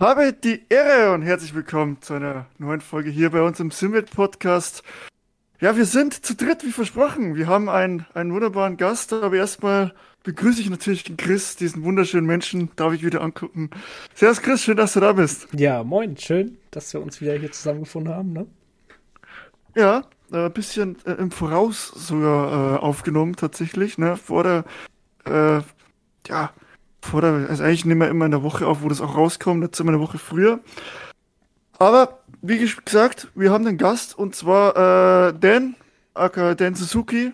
Habe die Ehre und herzlich willkommen zu einer neuen Folge hier bei uns im Simmet Podcast. Ja, wir sind zu dritt, wie versprochen. Wir haben einen, einen wunderbaren Gast, aber erstmal begrüße ich natürlich den Chris, diesen wunderschönen Menschen, darf ich wieder angucken. Servus Chris, schön, dass du da bist. Ja, moin, schön, dass wir uns wieder hier zusammengefunden haben, ne? Ja, ein äh, bisschen äh, im Voraus sogar äh, aufgenommen tatsächlich, ne? Vor der, äh, ja, vor der, also eigentlich nehmen wir immer in der Woche auf, wo das auch rauskommt, jetzt immer eine Woche früher. Aber, wie gesagt, wir haben den Gast und zwar äh, Dan, aka Dan Suzuki.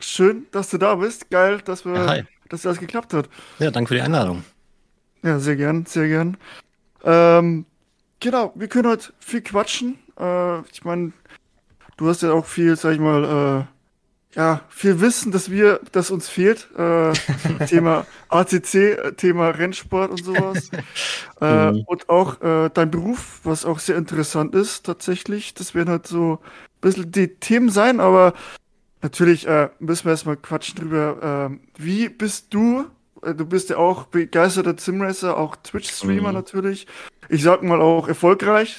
Schön, dass du da bist. Geil, dass wir, ja, dass das geklappt hat. Ja, danke für die Einladung. Ja, sehr gern, sehr gern. Ähm, genau, wir können heute viel quatschen. Äh, ich meine, du hast ja auch viel, sag ich mal, äh, ja, viel Wissen, dass wir, dass uns fehlt. Äh, Thema ACC, Thema Rennsport und sowas. äh, mhm. Und auch äh, dein Beruf, was auch sehr interessant ist, tatsächlich. Das werden halt so ein bisschen die Themen sein, aber natürlich äh, müssen wir erstmal quatschen drüber. Äh, wie bist du? Äh, du bist ja auch begeisterter Simracer, auch Twitch-Streamer mhm. natürlich. Ich sag mal auch erfolgreich.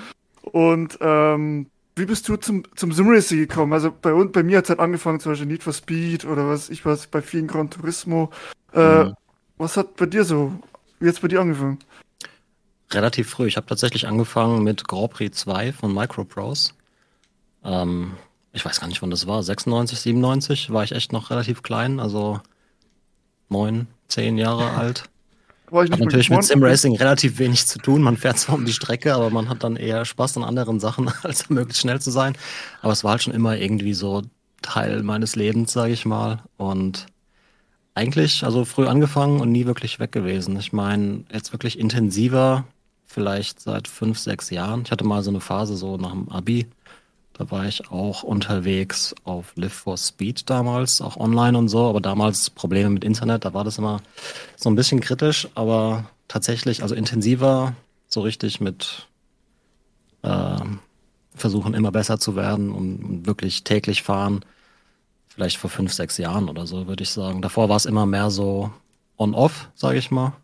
und ähm, wie bist du zum, zum Simracing gekommen? Also bei, uns, bei mir hat es halt angefangen, zum Beispiel Need for Speed oder was ich weiß, bei vielen Gran Turismo. Äh, mhm. Was hat bei dir so, wie hat es bei dir angefangen? Relativ früh. Ich habe tatsächlich angefangen mit Grand Prix 2 von Microprose. Ähm, ich weiß gar nicht, wann das war. 96, 97 war ich echt noch relativ klein, also neun, zehn Jahre alt. War ich nicht hat natürlich mit Simracing relativ wenig zu tun. Man fährt zwar um die Strecke, aber man hat dann eher Spaß an anderen Sachen, als möglichst schnell zu sein. Aber es war halt schon immer irgendwie so Teil meines Lebens, sage ich mal. Und eigentlich, also früh angefangen und nie wirklich weg gewesen. Ich meine, jetzt wirklich intensiver, vielleicht seit fünf, sechs Jahren. Ich hatte mal so eine Phase so nach dem Abi, da war ich auch unterwegs auf Live for Speed damals, auch online und so, aber damals Probleme mit Internet, da war das immer so ein bisschen kritisch, aber tatsächlich, also intensiver, so richtig mit äh, versuchen immer besser zu werden und wirklich täglich fahren, vielleicht vor fünf, sechs Jahren oder so, würde ich sagen. Davor war es immer mehr so on-off, sage ich mal.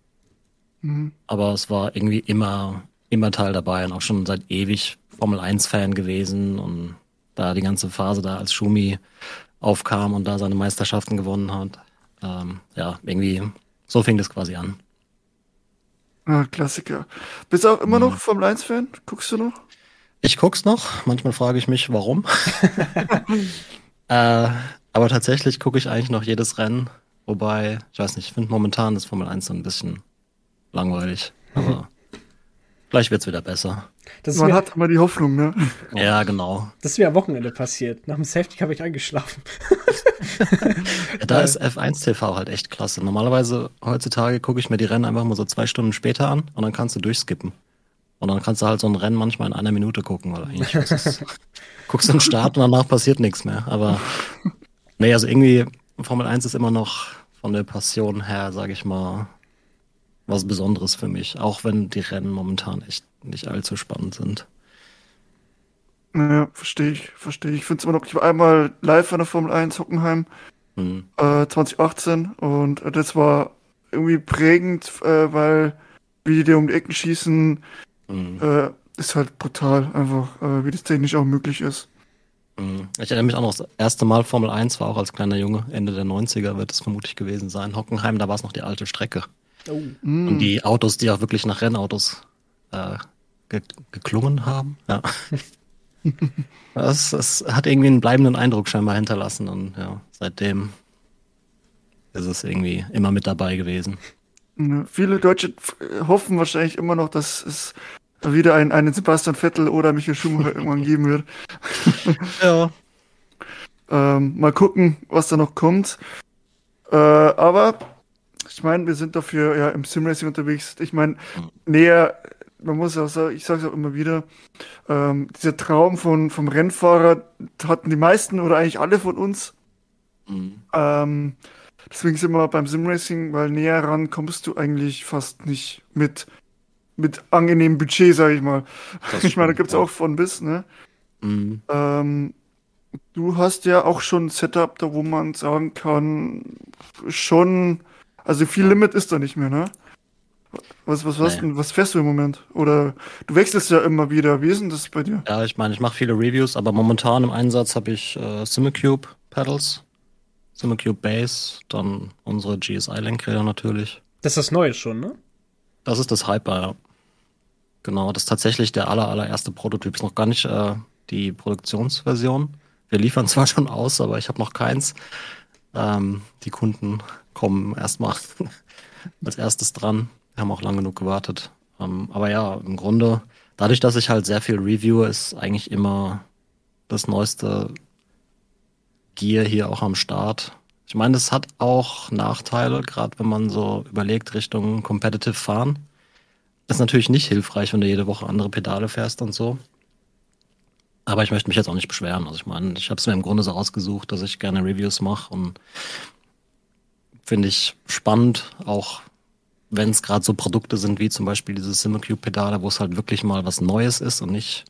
Mhm. Aber es war irgendwie immer, immer Teil dabei und auch schon seit ewig Formel 1-Fan gewesen und da die ganze Phase da als Schumi aufkam und da seine Meisterschaften gewonnen hat. Ähm, ja, irgendwie, so fing das quasi an. Ah, Klassiker. Bist du auch immer noch Formel 1-Fan? Guckst du noch? Ich guck's noch. Manchmal frage ich mich, warum. äh, aber tatsächlich gucke ich eigentlich noch jedes Rennen. Wobei, ich weiß nicht, ich finde momentan das Formel 1 so ein bisschen langweilig. Aber Vielleicht wird's wieder besser. Man hat immer die Hoffnung, ne? Ja, genau. Das ist mir am Wochenende passiert. Nach dem Safety habe ich eingeschlafen. ja, da ist F1 TV halt echt klasse. Normalerweise heutzutage gucke ich mir die Rennen einfach mal so zwei Stunden später an und dann kannst du durchskippen. Und dann kannst du halt so ein Rennen manchmal in einer Minute gucken, weil eigentlich guckst du den Start und danach passiert nichts mehr. Aber nee, also irgendwie Formel 1 ist immer noch von der Passion her, sage ich mal, was Besonderes für mich, auch wenn die Rennen momentan echt nicht allzu spannend sind. Ja, verstehe ich, verstehe ich. Ich finde es immer noch, ich war einmal live an der Formel 1 Hockenheim hm. äh, 2018 und äh, das war irgendwie prägend, äh, weil wie die um die Ecken schießen, hm. Äh, ist halt brutal, einfach, äh, wie das technisch auch möglich ist. Hm. Ich erinnere mich auch noch, das erste Mal Formel 1 war auch als kleiner Junge, Ende der 90er wird es vermutlich gewesen sein. Hockenheim, da war es noch die alte Strecke. Oh. Und die Autos, die auch wirklich nach Rennautos äh, ge geklungen haben. Ja. das, das hat irgendwie einen bleibenden Eindruck scheinbar hinterlassen und ja, seitdem ist es irgendwie immer mit dabei gewesen. Viele Deutsche hoffen wahrscheinlich immer noch, dass es wieder einen, einen Sebastian Vettel oder Michael Schumacher irgendwann geben wird. ja. Ähm, mal gucken, was da noch kommt. Äh, aber ich meine, wir sind dafür ja im Simracing unterwegs. Ich meine, mhm. näher, man muss auch sagen, ich sage es auch immer wieder, ähm, dieser Traum von, vom Rennfahrer hatten die meisten oder eigentlich alle von uns. Mhm. Ähm, deswegen sind wir beim Simracing, weil näher ran kommst du eigentlich fast nicht mit, mit angenehmem Budget, sage ich mal. Das ich meine, da gibt es auch von bis, ne? Mhm. Ähm, du hast ja auch schon ein Setup, da wo man sagen kann, schon also viel Limit ist da nicht mehr, ne? Was, was, was, Nee. denn, was fährst du im Moment? Oder du wechselst ja immer wieder. Wie ist denn das bei dir? Ja, ich meine, ich mache viele Reviews, aber momentan im Einsatz habe ich äh, Simicube Pedals, Simicube Bass, dann unsere GSI-Lenkräder natürlich. Das ist das Neue schon, ne? Das ist das Hyper, ja. Genau, das ist tatsächlich der aller, allererste Prototyp. Ist noch gar nicht äh, die Produktionsversion. Wir liefern zwar schon aus, aber ich habe noch keins. Ähm, die Kunden kommen erstmal als erstes dran. Wir haben auch lang genug gewartet. Ähm, aber ja, im Grunde, dadurch, dass ich halt sehr viel reviewe, ist eigentlich immer das neueste Gear hier auch am Start. Ich meine, das hat auch Nachteile, gerade wenn man so überlegt Richtung Competitive fahren. Ist natürlich nicht hilfreich, wenn du jede Woche andere Pedale fährst und so. Aber ich möchte mich jetzt auch nicht beschweren. Also ich meine, ich habe es mir im Grunde so ausgesucht, dass ich gerne Reviews mache und finde ich spannend, auch wenn es gerade so Produkte sind wie zum Beispiel diese Simicube-Pedale, wo es halt wirklich mal was Neues ist und nicht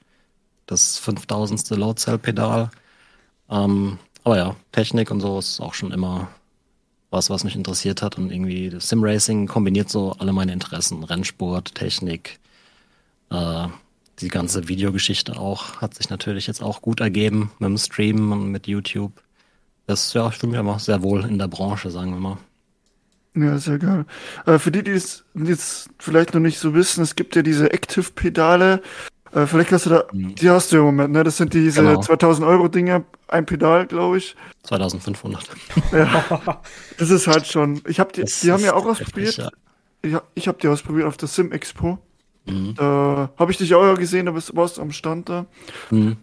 das 5000. Load-Cell-Pedal. Ähm, aber ja, Technik und so ist auch schon immer was, was mich interessiert hat. Und irgendwie das Sim-Racing kombiniert so alle meine Interessen. Rennsport, Technik, äh, die ganze Videogeschichte auch, hat sich natürlich jetzt auch gut ergeben mit dem Stream und mit YouTube. Das, ja, ich fühle mich immer sehr wohl in der Branche, sagen wir mal. Ja, sehr geil. Äh, für die, die es jetzt vielleicht noch nicht so wissen, es gibt ja diese Active-Pedale. Äh, vielleicht hast du da, Mhm. die hast du ja im Moment, ne? Das sind diese Genau. 2000 Euro Dinger, ein Pedal, glaube ich. 2500. Ja, das ist halt schon. Ich habe die, Das die haben ja auch ausprobiert. ja. Ja, ich habe die ausprobiert auf der Sim Expo. Mhm. Da habe ich dich auch gesehen, bist- warst am Stand da. Mhm.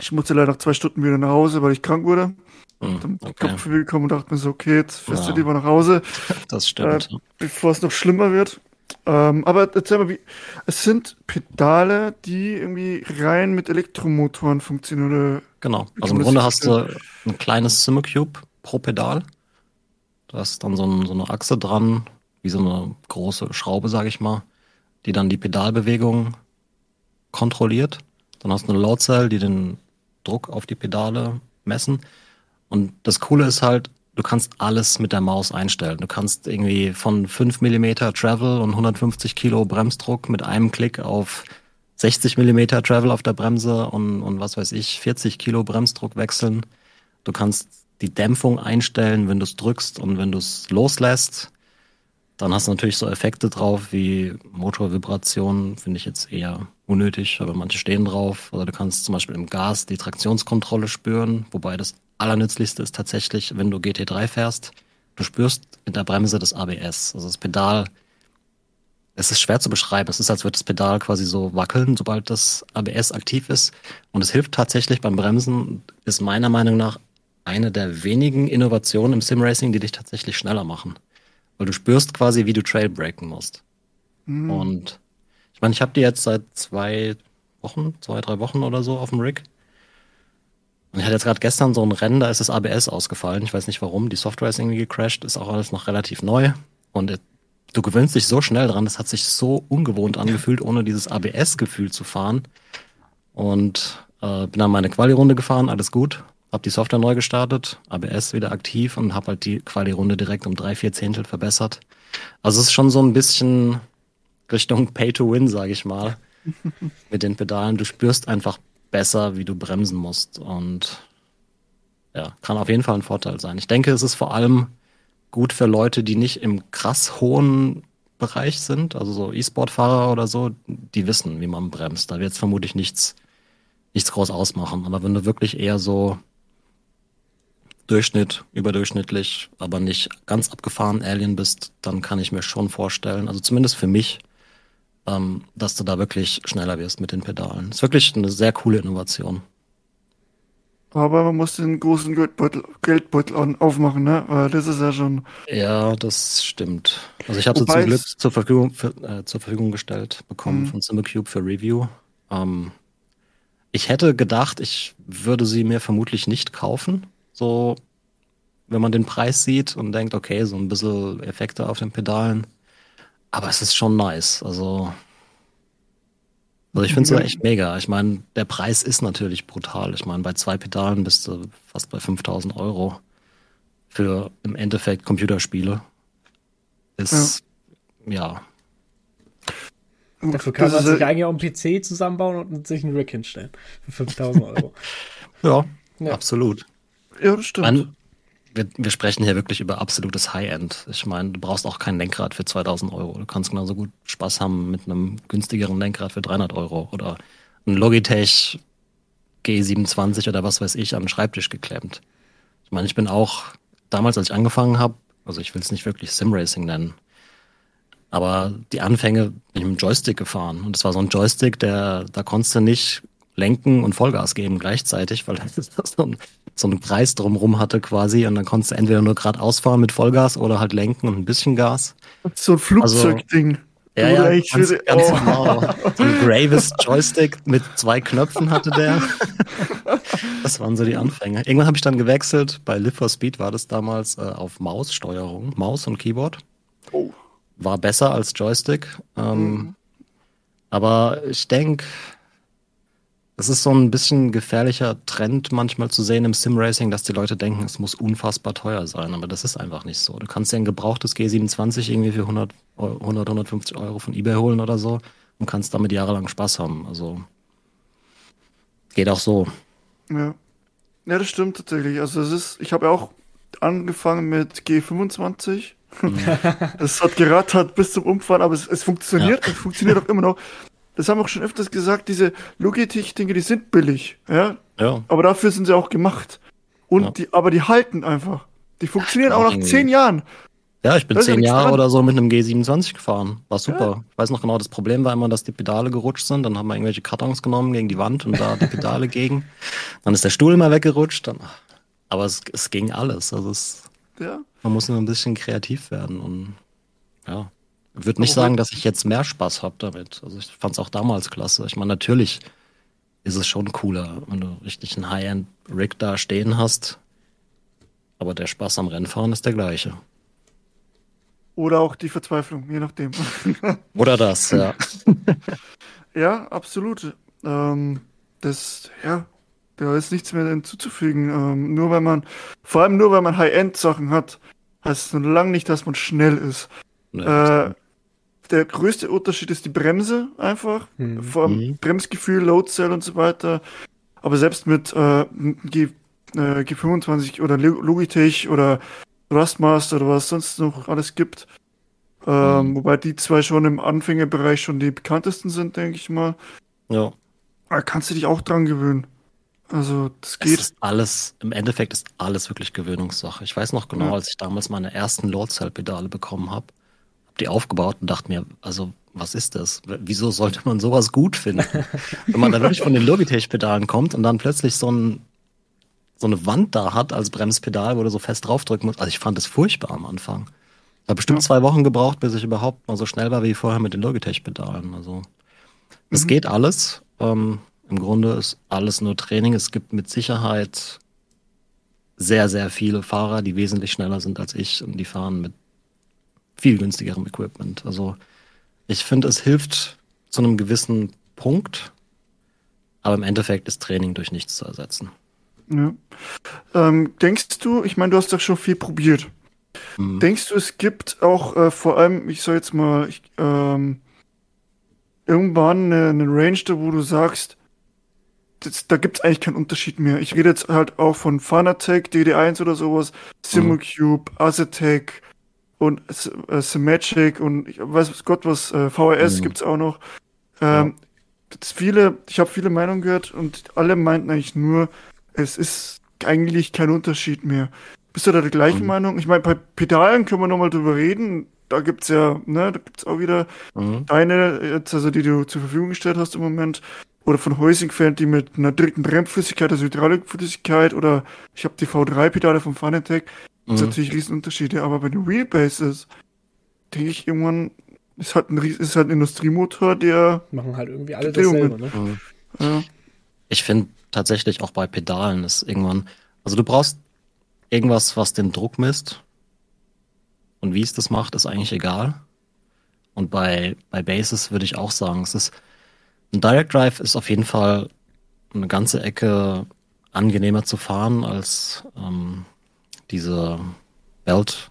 Ich musste leider nach zwei Stunden wieder nach Hause, weil ich krank wurde. Mhm. Dann Okay, Kopf gekommen und dachte mir so, okay, jetzt fährst Ja. du lieber nach Hause, das stimmt. bevor es noch schlimmer wird. Ähm, aber erzähl mal, wie, es sind Pedale, die irgendwie rein mit Elektromotoren funktionieren? Genau. Also im Grunde hast du ein kleines Simicube pro Pedal. Da ist dann so, ein, so eine Achse dran, wie so eine große Schraube, sage ich mal, die dann die Pedalbewegung kontrolliert. Dann hast du eine Load Cell, die den Druck auf die Pedale messen. Und das Coole ist halt, du kannst alles mit der Maus einstellen. Du kannst irgendwie von 5 mm Travel und 150 Kilo Bremsdruck mit einem Klick auf 60 mm Travel auf der Bremse und, und was weiß ich, 40 Kilo Bremsdruck wechseln. Du kannst die Dämpfung einstellen, wenn du es drückst und wenn du es loslässt. Dann hast du natürlich so Effekte drauf wie Motorvibration, finde ich jetzt eher unnötig, aber manche stehen drauf. Oder du kannst zum Beispiel im Gas die Traktionskontrolle spüren, wobei das Allernützlichste ist tatsächlich, wenn du GT3 fährst, du spürst mit der Bremse das ABS. Also das Pedal, es ist schwer zu beschreiben. Es ist, als würde das Pedal quasi so wackeln, sobald das ABS aktiv ist. Und es hilft tatsächlich beim Bremsen, ist meiner Meinung nach eine der wenigen Innovationen im Simracing, die dich tatsächlich schneller machen. Weil du spürst quasi, wie du Trailbreaken musst. Hm. Und ich meine, ich habe die jetzt seit zwei Wochen, zwei, drei Wochen oder so auf dem Rig. Und ich hatte jetzt gerade gestern so ein Rennen, da ist das ABS ausgefallen. Ich weiß nicht warum. Die Software ist irgendwie gecrashed, ist auch alles noch relativ neu. Und äh, du gewöhnst dich so schnell dran, das hat sich so ungewohnt angefühlt, ohne dieses ABS-Gefühl zu fahren. Und äh, bin dann meine Quali-Runde gefahren, alles gut. Hab die Software neu gestartet, ABS wieder aktiv und hab halt die Quali-Runde direkt um drei, vier Zehntel verbessert. Also es ist schon so ein bisschen Richtung Pay to Win, sage ich mal, mit den Pedalen. Du spürst einfach besser, wie du bremsen musst und ja, kann auf jeden Fall ein Vorteil sein. Ich denke, es ist vor allem gut für Leute, die nicht im krass hohen Bereich sind, also so E-Sport-Fahrer oder so, die wissen, wie man bremst. Da wird es vermutlich nichts, nichts groß ausmachen. Aber wenn du wirklich eher so Durchschnitt, überdurchschnittlich, aber nicht ganz abgefahren Alien bist, dann kann ich mir schon vorstellen, also zumindest für mich, ähm, dass du da wirklich schneller wirst mit den Pedalen. Ist wirklich eine sehr coole Innovation. Aber man muss den großen Geldbeutel, Geldbeutel aufmachen, ne? Weil das ist ja schon. Ja, das stimmt. Also ich habe sie zum Glück zur Verfügung, für, äh, zur Verfügung gestellt bekommen Mhm. von Simicube für Review. Ähm, ich hätte gedacht, ich würde sie mir vermutlich nicht kaufen. So, wenn man den Preis sieht und denkt, okay, so ein bisschen Effekte auf den Pedalen. Aber es ist schon nice. Also, also ich finde es ja Ja. echt mega. Ich meine, der Preis ist natürlich brutal. Ich meine, bei zwei Pedalen bist du fast bei 5000 Euro für im Endeffekt Computerspiele. Ist, ja, Dafür kann Das man sich eigentlich auch einen PC zusammenbauen und sich einen Rack hinstellen. Für 5000 Euro. Ja, Ja. absolut. Ja, das stimmt. Man, wir, wir sprechen hier wirklich über absolutes High-End. Ich meine, du brauchst auch kein Lenkrad für 2000 Euro. Du kannst genauso gut Spaß haben mit einem günstigeren Lenkrad für 300 Euro oder ein Logitech G27 oder was weiß ich am Schreibtisch geklemmt. Ich meine, ich bin auch damals, als ich angefangen habe, also ich will es nicht wirklich Simracing nennen, aber die Anfänge bin ich mit dem Joystick gefahren. Und es war so ein Joystick, der, da konntest du nicht lenken und Vollgas geben gleichzeitig, weil das so ein, so einen Kreis drumrum hatte quasi. Und dann konntest du entweder nur geradeaus fahren mit Vollgas oder halt lenken und ein bisschen Gas. so ein Flugzeugding. Ja, Wo ja, eigentlich ganz, würde- ganz oh. genau. So ein Gravis Joystick mit zwei Knöpfen hatte der. Das waren so die Anfänge. Irgendwann habe ich dann gewechselt. Bei Live for Speed war das damals äh, auf Maussteuerung, Maus und Keyboard. Oh. War besser als Joystick. Ähm, Mhm. Aber ich denke, es ist so ein bisschen gefährlicher Trend manchmal zu sehen im Sim-Racing, dass die Leute denken, es muss unfassbar teuer sein. Aber das ist einfach nicht so. Du kannst dir ein gebrauchtes G27 irgendwie für 100, Eu- 100 150 Euro von eBay holen oder so und kannst damit jahrelang Spaß haben. Also geht auch so. Ja. Ja, das stimmt tatsächlich. Also es ist, ich habe ja auch angefangen mit G25. Das hat gerattert bis zum Umfallen, aber es, es funktioniert, es funktioniert auch immer noch. Das haben wir auch schon öfters gesagt, diese Logitech-Dinge, die sind billig, ja, Ja, aber dafür sind sie auch gemacht. Und Ja. die, aber die halten einfach. Die funktionieren auch nach zehn Jahren. Ja, ich bin ja zehn Jahre dran. oder so mit einem G27 gefahren. War super. Ich weiß noch genau, das Problem war immer, dass die Pedale gerutscht sind. Dann haben wir irgendwelche Kartons genommen gegen die Wand und da die Pedale gegen. Dann ist der Stuhl immer weggerutscht. Dann, aber es, es ging alles. Also es, Ja. man muss nur ein bisschen kreativ werden und ja. Ich würde nicht Aber sagen, dass ich jetzt mehr Spaß habe damit. Also ich fand es auch damals klasse. Ich meine, natürlich ist es schon cooler, wenn du richtig einen High-End-Rig da stehen hast. Aber der Spaß am Rennfahren ist der gleiche. Oder auch die Verzweiflung, je nachdem. Oder das, ja. Ja, absolut. Ähm, das, ja, da ist nichts mehr hinzuzufügen. Ähm, nur weil man, vor allem nur weil man High-End-Sachen hat, heißt es noch lange nicht, dass man schnell ist. Nee, Äh, der größte Unterschied ist die Bremse einfach. Mhm. Allem Mhm. Bremsgefühl, Load Cell und so weiter. Aber selbst mit äh, G, äh, G25 oder Lo- Logitech oder Thrustmaster oder was sonst noch alles gibt. Ähm, Mhm. Wobei die zwei schon im Anfängerbereich schon die bekanntesten sind, denke ich mal. ja. Da kannst du dich auch dran gewöhnen. Also, das Es geht. ist alles, im Endeffekt ist alles wirklich Gewöhnungssache. Ich weiß noch genau, Ja. als ich damals meine ersten Load-Cell-Pedale bekommen habe, habe die aufgebaut und dachte mir, also, was ist das? Wieso sollte man sowas gut finden? Wenn man da wirklich von den Logitech-Pedalen kommt und dann plötzlich so, ein, so eine Wand da hat als Bremspedal, wo du so fest draufdrücken musst. Also ich fand es furchtbar am Anfang. Ich habe bestimmt Ja. zwei Wochen gebraucht, bis ich überhaupt mal so schnell war wie vorher mit den Logitech-Pedalen. Also es Mhm. geht alles. Ähm, Im Grunde ist alles nur Training. Es gibt mit Sicherheit sehr, sehr viele Fahrer, die wesentlich schneller sind als ich und die fahren mit viel günstigerem Equipment. Also ich finde, es hilft zu einem gewissen Punkt, aber im Endeffekt ist Training durch nichts zu ersetzen. Ja. Ähm, denkst du, ich meine, du hast doch schon viel probiert. Mhm. Denkst du, es gibt auch äh, vor allem, ich sag jetzt mal, ich, ähm, irgendwann eine, eine Range, da wo du sagst, das, da gibt's eigentlich keinen Unterschied mehr. Ich rede jetzt halt auch von Fanatec, DD1 oder sowas, Simulcube, Aztec und äh, Symmetric und ich weiß Gott was, äh, VRS Mhm. gibt's auch noch. Ähm, das viele, ich habe viele Meinungen gehört und alle meinten eigentlich nur, es ist eigentlich kein Unterschied mehr. Bist du da der gleichen Mhm. Meinung? Ich meine, bei Pedalen können wir nochmal drüber reden. Da gibt's ja, ne, da gibt's auch wieder Mhm. deine, jetzt, also die du zur Verfügung gestellt hast im Moment. Oder von Heusing-Fan, die mit einer dritten Bremsflüssigkeit, also Hydraulikflüssigkeit, oder ich habe die V3-Pedale von Fanatec. Das sind Mhm. natürlich Riesenunterschiede, aber bei den Wheelbases, denke ich irgendwann, ist halt ein, Ries- ist halt ein Industriemotor, der, Machen halt irgendwie alle Drehungen. dasselbe, ne? Mhm. ja, Ich finde tatsächlich auch bei Pedalen ist irgendwann, also du brauchst irgendwas, was den Druck misst. Und wie es das macht, ist eigentlich egal. Und bei, bei Bases würde ich auch sagen, es ist, ein Direct Drive ist auf jeden Fall eine ganze Ecke angenehmer zu fahren als ähm, diese Belt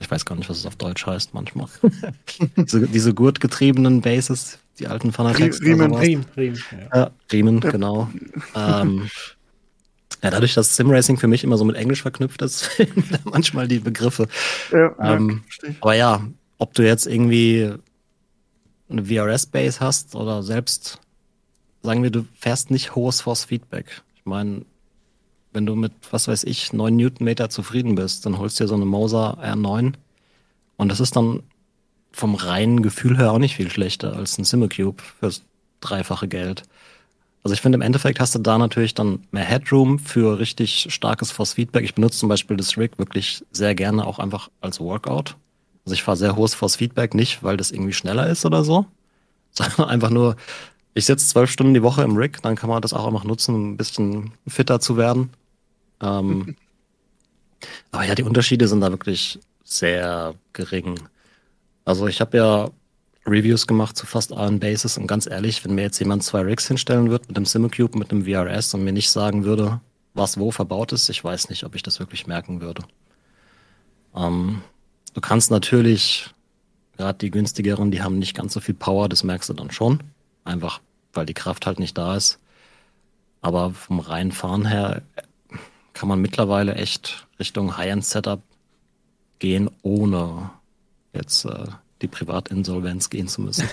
Ich weiß gar nicht, was es auf Deutsch heißt manchmal. diese, diese gurtgetriebenen Bases, die alten Fanatics. Riemen. Riem, Riem, ja. Ja, Riemen, genau. ähm, ja, dadurch, dass Simracing für mich immer so mit Englisch verknüpft ist, fehlen mir da manchmal die Begriffe. Ja, Ähm, ja, ich. Aber ja, ob du jetzt irgendwie eine VRS-Base hast oder selbst, sagen wir, du fährst nicht hohes Force-Feedback. Ich meine, wenn du mit, was weiß ich, 9 Newtonmeter zufrieden bist, dann holst du dir so eine Moser R9 und das ist dann vom reinen Gefühl her auch nicht viel schlechter als ein Simicube fürs dreifache Geld. Also ich finde, im Endeffekt hast du da natürlich dann mehr Headroom für richtig starkes Force-Feedback. Ich benutze zum Beispiel das Rig wirklich sehr gerne auch einfach als Workout. Also ich fahre sehr hohes Force-Feedback, nicht weil das irgendwie schneller ist oder so, sondern einfach nur, ich sitze zwölf Stunden die Woche im Rig, dann kann man das auch einfach nutzen, um ein bisschen fitter zu werden. Ähm, aber ja, die Unterschiede sind da wirklich sehr gering. Also ich habe ja Reviews gemacht zu fast allen Bases und ganz ehrlich, wenn mir jetzt jemand zwei Rigs hinstellen wird mit einem Simicube, mit einem VRS und mir nicht sagen würde, was wo verbaut ist, ich weiß nicht, ob ich das wirklich merken würde. Ähm, du kannst natürlich, gerade die günstigeren, die haben nicht ganz so viel Power, das merkst du dann schon. Einfach, weil die Kraft halt nicht da ist. Aber vom reinen Fahren her kann man mittlerweile echt Richtung High-End-Setup gehen, ohne jetzt äh, die Privatinsolvenz gehen zu müssen.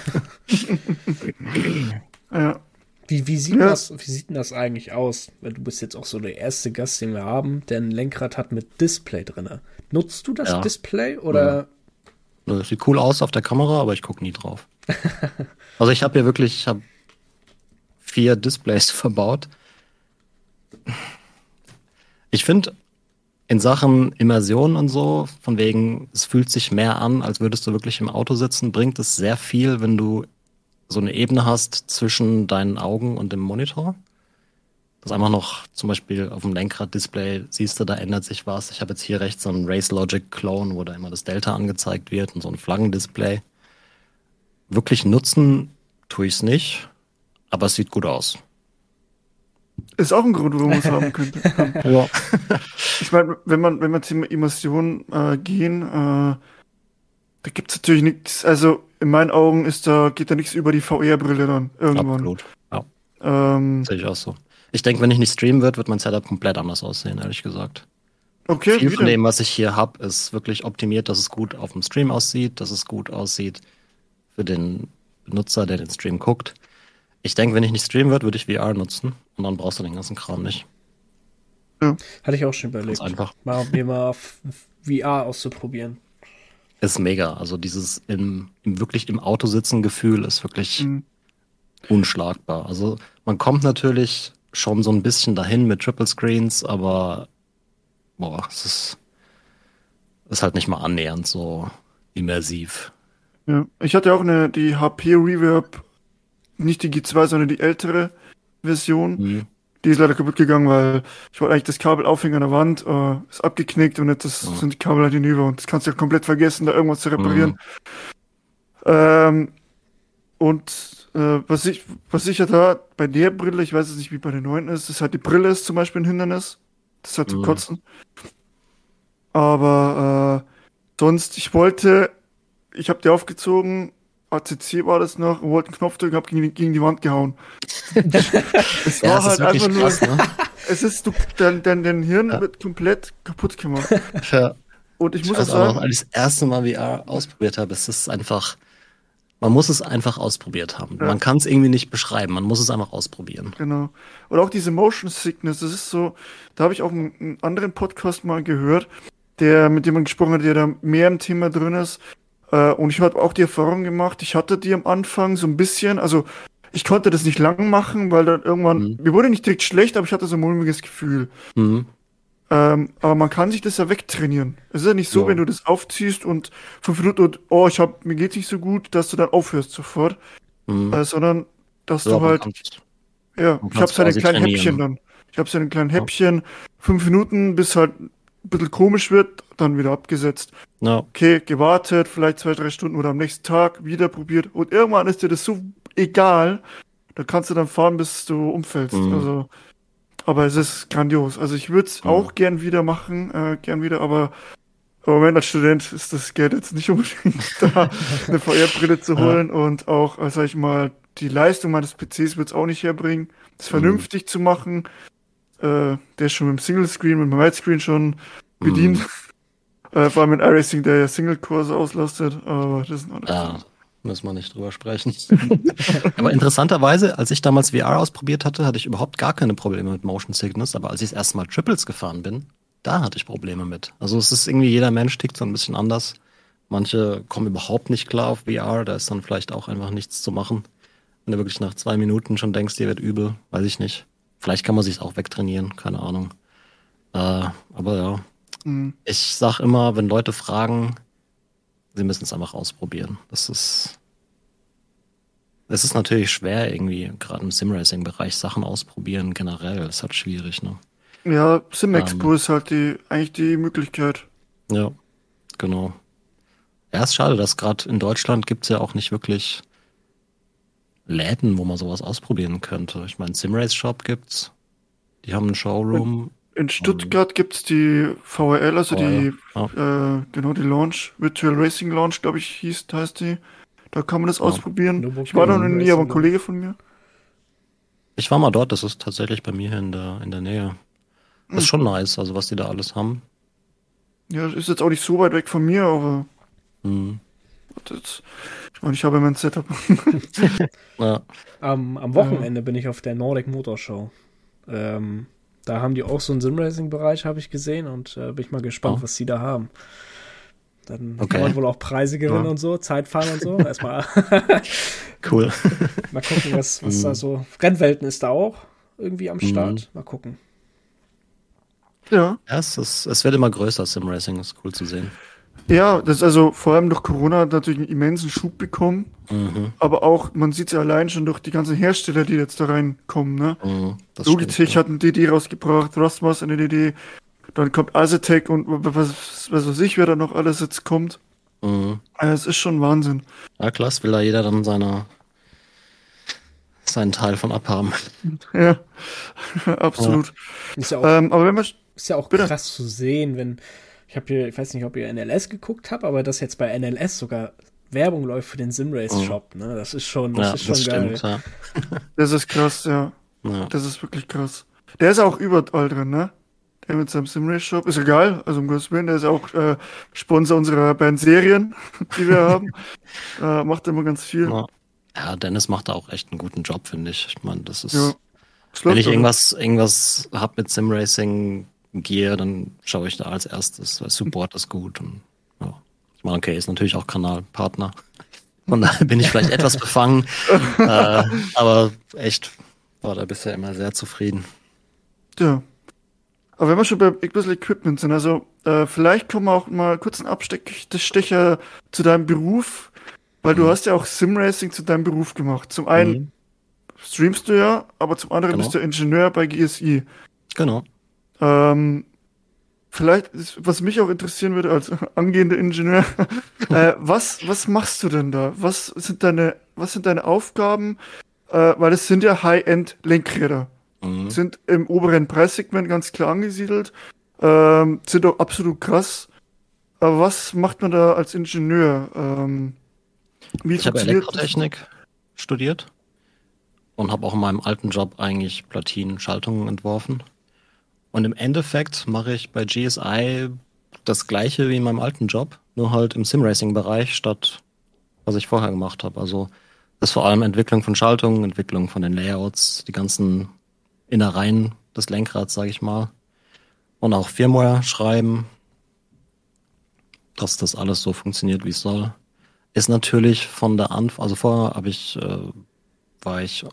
Ja. Wie, wie, sieht Ja. das, wie sieht denn das eigentlich aus? Weil du bist jetzt auch so der erste Gast, den wir haben, der ein Lenkrad hat mit Display drinne. Nutzt du das Ja. Display oder? Das sieht cool aus auf der Kamera, aber ich gucke nie drauf. also ich habe hier wirklich, ich habe vier Displays verbaut. Ich finde in Sachen Immersion und so, von wegen, es fühlt sich mehr an, als würdest du wirklich im Auto sitzen, bringt es sehr viel, wenn du so eine Ebene hast zwischen deinen Augen und dem Monitor. Das einfach noch zum Beispiel auf dem Lenkrad-Display siehst du, da ändert sich was. Ich habe jetzt hier rechts so einen Race Logic Clone, wo da immer das Delta angezeigt wird und so ein Flaggendisplay. Wirklich nutzen tue ich es nicht, aber es sieht gut aus. Ist auch ein Grund, warum man es haben könnte. Ja. Ich meine, wenn man, wenn man Thema Immersion äh, gehen, äh, da gibt's natürlich nichts, also in meinen Augen ist da, geht da nichts über die VR-Brille dann irgendwann. Absolut. Ja, Ähm, sehe ich auch so. Ich denke, wenn ich nicht streamen wird, wird mein Setup komplett anders aussehen, ehrlich gesagt. okay, Viel von dem, was ich hier habe, ist wirklich optimiert, dass es gut auf dem Stream aussieht, dass es gut aussieht für den Benutzer, der den Stream guckt. Ich denke, wenn ich nicht streamen wird, würde ich VR nutzen und dann brauchst du den ganzen Kram nicht. Hatte ich auch schon überlegt. Ganz einfach. Mal mir mal VR auszuprobieren. Ist mega. Also dieses im, im wirklich im Auto sitzen Gefühl ist wirklich Mhm. unschlagbar. Also man kommt natürlich schon so ein bisschen dahin mit Triple Screens, aber boah, es ist, ist halt nicht mal annähernd so immersiv. Ja. Ich hatte auch eine, die HP Reverb, nicht die G2, sondern die ältere Version. Mhm. Die ist leider kaputt gegangen, weil ich wollte eigentlich das Kabel aufhängen an der Wand, äh, ist abgeknickt und jetzt ist, Mhm. sind die Kabel halt hinüber und das kannst du ja komplett vergessen, da irgendwas zu reparieren. Ähm, und äh, was ich, was ich ja da bei der Brille, ich weiß jetzt nicht, wie bei der neuen ist, ist halt die Brille ist zum Beispiel ein Hindernis. Das ist halt zu Mhm. kotzen. Aber äh, sonst, ich wollte, ich habe die aufgezogen, ACC war das noch, wollte einen Knopf drücken, hab gegen, die- gegen die Wand gehauen. es Ja, war es halt einfach nur, krass, ne? es ist, du, dein, dein, dein Hirn Ja. wird komplett kaputt gemacht. Ja. Und ich Ich muss auch weiß auch noch, sagen, als ich das erste Mal VR ausprobiert habe, es ist einfach, man muss es einfach ausprobiert haben. Ja. Man kann es irgendwie nicht beschreiben, man muss es einfach ausprobieren. Genau. Und auch diese Motion Sickness, das ist so, da habe ich auch einen, einen anderen Podcast mal gehört, der, mit dem man gesprochen hat, der da mehr im Thema drin ist. Äh, und ich habe auch die Erfahrung gemacht, ich hatte die am Anfang so ein bisschen, also ich konnte das nicht lang machen, weil dann irgendwann, Mhm. mir wurde nicht direkt schlecht, aber ich hatte so ein mulmiges Gefühl. Mhm. Ähm, aber man kann sich das ja wegtrainieren. Es ist ja nicht so, Ja. wenn du das aufziehst und fünf Minuten und, oh, ich hab, mir geht's nicht so gut, dass du dann aufhörst sofort, Mhm. äh, sondern dass Ja, du halt ja, ich habe kannst so ein quasi kleines trainieren, Häppchen dann. Ich habe so ein kleines Häppchen, fünf Minuten, bis halt ein bisschen komisch wird, dann wieder abgesetzt. ja. Okay, gewartet, vielleicht zwei, drei Stunden oder am nächsten Tag wieder probiert und irgendwann ist dir das so egal, da kannst du dann fahren, bis du umfällst. Mhm. Also, aber es ist grandios. Also ich würde es Mhm. auch gern wieder machen, äh, gern wieder, aber im Moment als Student ist das Geld jetzt nicht unbedingt da, eine VR-Brille zu holen und auch, äh, sag ich mal, die Leistung meines PCs wird es auch nicht herbringen, das vernünftig mhm. zu machen. Äh, der ist schon mit dem Single-Screen, mit dem Widescreen schon bedient. Mhm. Äh, vor allem mit iRacing, der ja Single-Kurse auslastet, aber das ist noch nicht ja. Müssen wir nicht drüber sprechen. aber interessanterweise, als ich damals VR ausprobiert hatte, hatte ich überhaupt gar keine Probleme mit Motion Sickness. Aber als ich das erste Mal Triples gefahren bin, da hatte ich Probleme mit. Also es ist irgendwie, jeder Mensch tickt so ein bisschen anders. Manche kommen überhaupt nicht klar auf VR, da ist dann vielleicht auch einfach nichts zu machen. Wenn du wirklich nach zwei Minuten schon denkst, dir wird übel, weiß ich nicht. Vielleicht kann man sich auch wegtrainieren, keine Ahnung. Äh, aber ja. Mhm. Ich sag immer, wenn Leute fragen, sie müssen es einfach ausprobieren. Das ist. Es ist natürlich schwer, irgendwie, gerade im Simracing-Bereich, Sachen ausprobieren generell. Ist halt schwierig, ne? Ja, SimExpo ähm, ist halt die, eigentlich die Möglichkeit. Ja, genau. Ja, ist schade, dass gerade in Deutschland gibt es ja auch nicht wirklich Läden, wo man sowas ausprobieren könnte. Ich meine, Simrace Shop gibt's. Die haben einen Showroom. In Stuttgart gibt's die VRL, also VRL. die, ja. äh, genau, die Launch, Virtual Racing Launch, glaube ich, hieß, heißt die. Da kann man das ja. ausprobieren. Ich war da noch nie, aber ein Kollege von mir. Ich war mal dort, das ist tatsächlich bei mir hier in der, in der Nähe. Das ist schon nice, also was die da alles haben. Ja, ist jetzt auch nicht so weit weg von mir, aber. Mhm. Das, ich meine, ich habe mein Setup. ja. am, am Wochenende bin ich auf der Nordic Motor Show. Ähm, da haben die auch so einen Simracing-Bereich, habe ich gesehen, und äh, bin ich mal gespannt, oh. was sie da haben. Dann okay. kann man wohl auch Preise gewinnen ja. und so, Zeitfahren und so. Erstmal. cool. mal gucken, was, was mhm. da so. Rennwelten ist da auch irgendwie am Start. Mhm. Mal gucken. Ja. ja es, ist, es wird immer größer, Simracing, ist cool zu sehen. Ja, das ist also vor allem durch Corona hat natürlich einen immensen Schub bekommen. Mhm. Aber auch, man sieht es ja allein schon durch die ganzen Hersteller, die jetzt da reinkommen. Ne? Mhm, Logitech stimmt, ja. hat eine DD rausgebracht, Rostmas eine DD, dann kommt Aztec und was, was weiß ich, wer da noch alles jetzt kommt. Mhm. Also, es ist schon Wahnsinn. Ja, klasse, will da jeder dann seine, seinen Teil von abhaben. Ja, absolut. Ja. Ist ja auch, ähm, aber wenn man ist ja auch Bitte? krass zu sehen, wenn ich habe hier, ich weiß nicht, ob ihr NLS geguckt habt, aber dass jetzt bei NLS sogar Werbung läuft für den Simrace Shop, oh. ne? Das ist schon, das ja, ist schon das geil. Stimmt, ja. das ist krass, ja. ja. Das ist wirklich krass. Der ist auch überall drin, ne? Der mit seinem Simrace Shop. Ist egal, also um Gottes Willen, der ist auch äh, Sponsor unserer Bandserien, die wir haben. äh, macht immer ganz viel. Ja. ja, Dennis macht da auch echt einen guten Job, finde ich. Ich meine, das ist. Ja. Wenn ich irgendwas, irgendwas hab mit Simracing, gehe, dann schaue ich da als erstes, weil Support ist gut. Und, ja. Ich meine, okay, ist natürlich auch Kanalpartner. Von daher bin ich vielleicht etwas befangen. äh, aber echt war da bisher immer sehr zufrieden. Ja. Aber wenn wir schon bei ein bisschen Equipment sind, also äh, vielleicht kommen wir auch mal kurz einen Abstecher zu deinem Beruf, weil mhm. du hast ja auch Simracing zu deinem Beruf gemacht. Zum einen mhm. streamst du ja, aber zum anderen genau. bist du Ingenieur bei GSI. Genau. Ähm, vielleicht, was mich auch interessieren würde als angehender Ingenieur, äh, was, was machst du denn da? Was sind deine, was sind deine Aufgaben? Äh, weil es sind ja High-End-Lenkräder. Mhm. Sind im oberen Preissegment ganz klar angesiedelt, ähm, sind auch absolut krass. Aber was macht man da als Ingenieur? Ähm, wie ich habe Elektrotechnik studiert und habe auch in meinem alten Job eigentlich Platinen, Schaltungen entworfen. Und im Endeffekt mache ich bei GSI das gleiche wie in meinem alten Job, nur halt im Simracing-Bereich statt was ich vorher gemacht habe. Also das ist vor allem Entwicklung von Schaltungen, Entwicklung von den Layouts, die ganzen Innereien des Lenkrads, sage ich mal. Und auch Firmware schreiben, dass das alles so funktioniert, wie es soll. Ist natürlich von der Anfang, also vorher habe ich, äh, war ich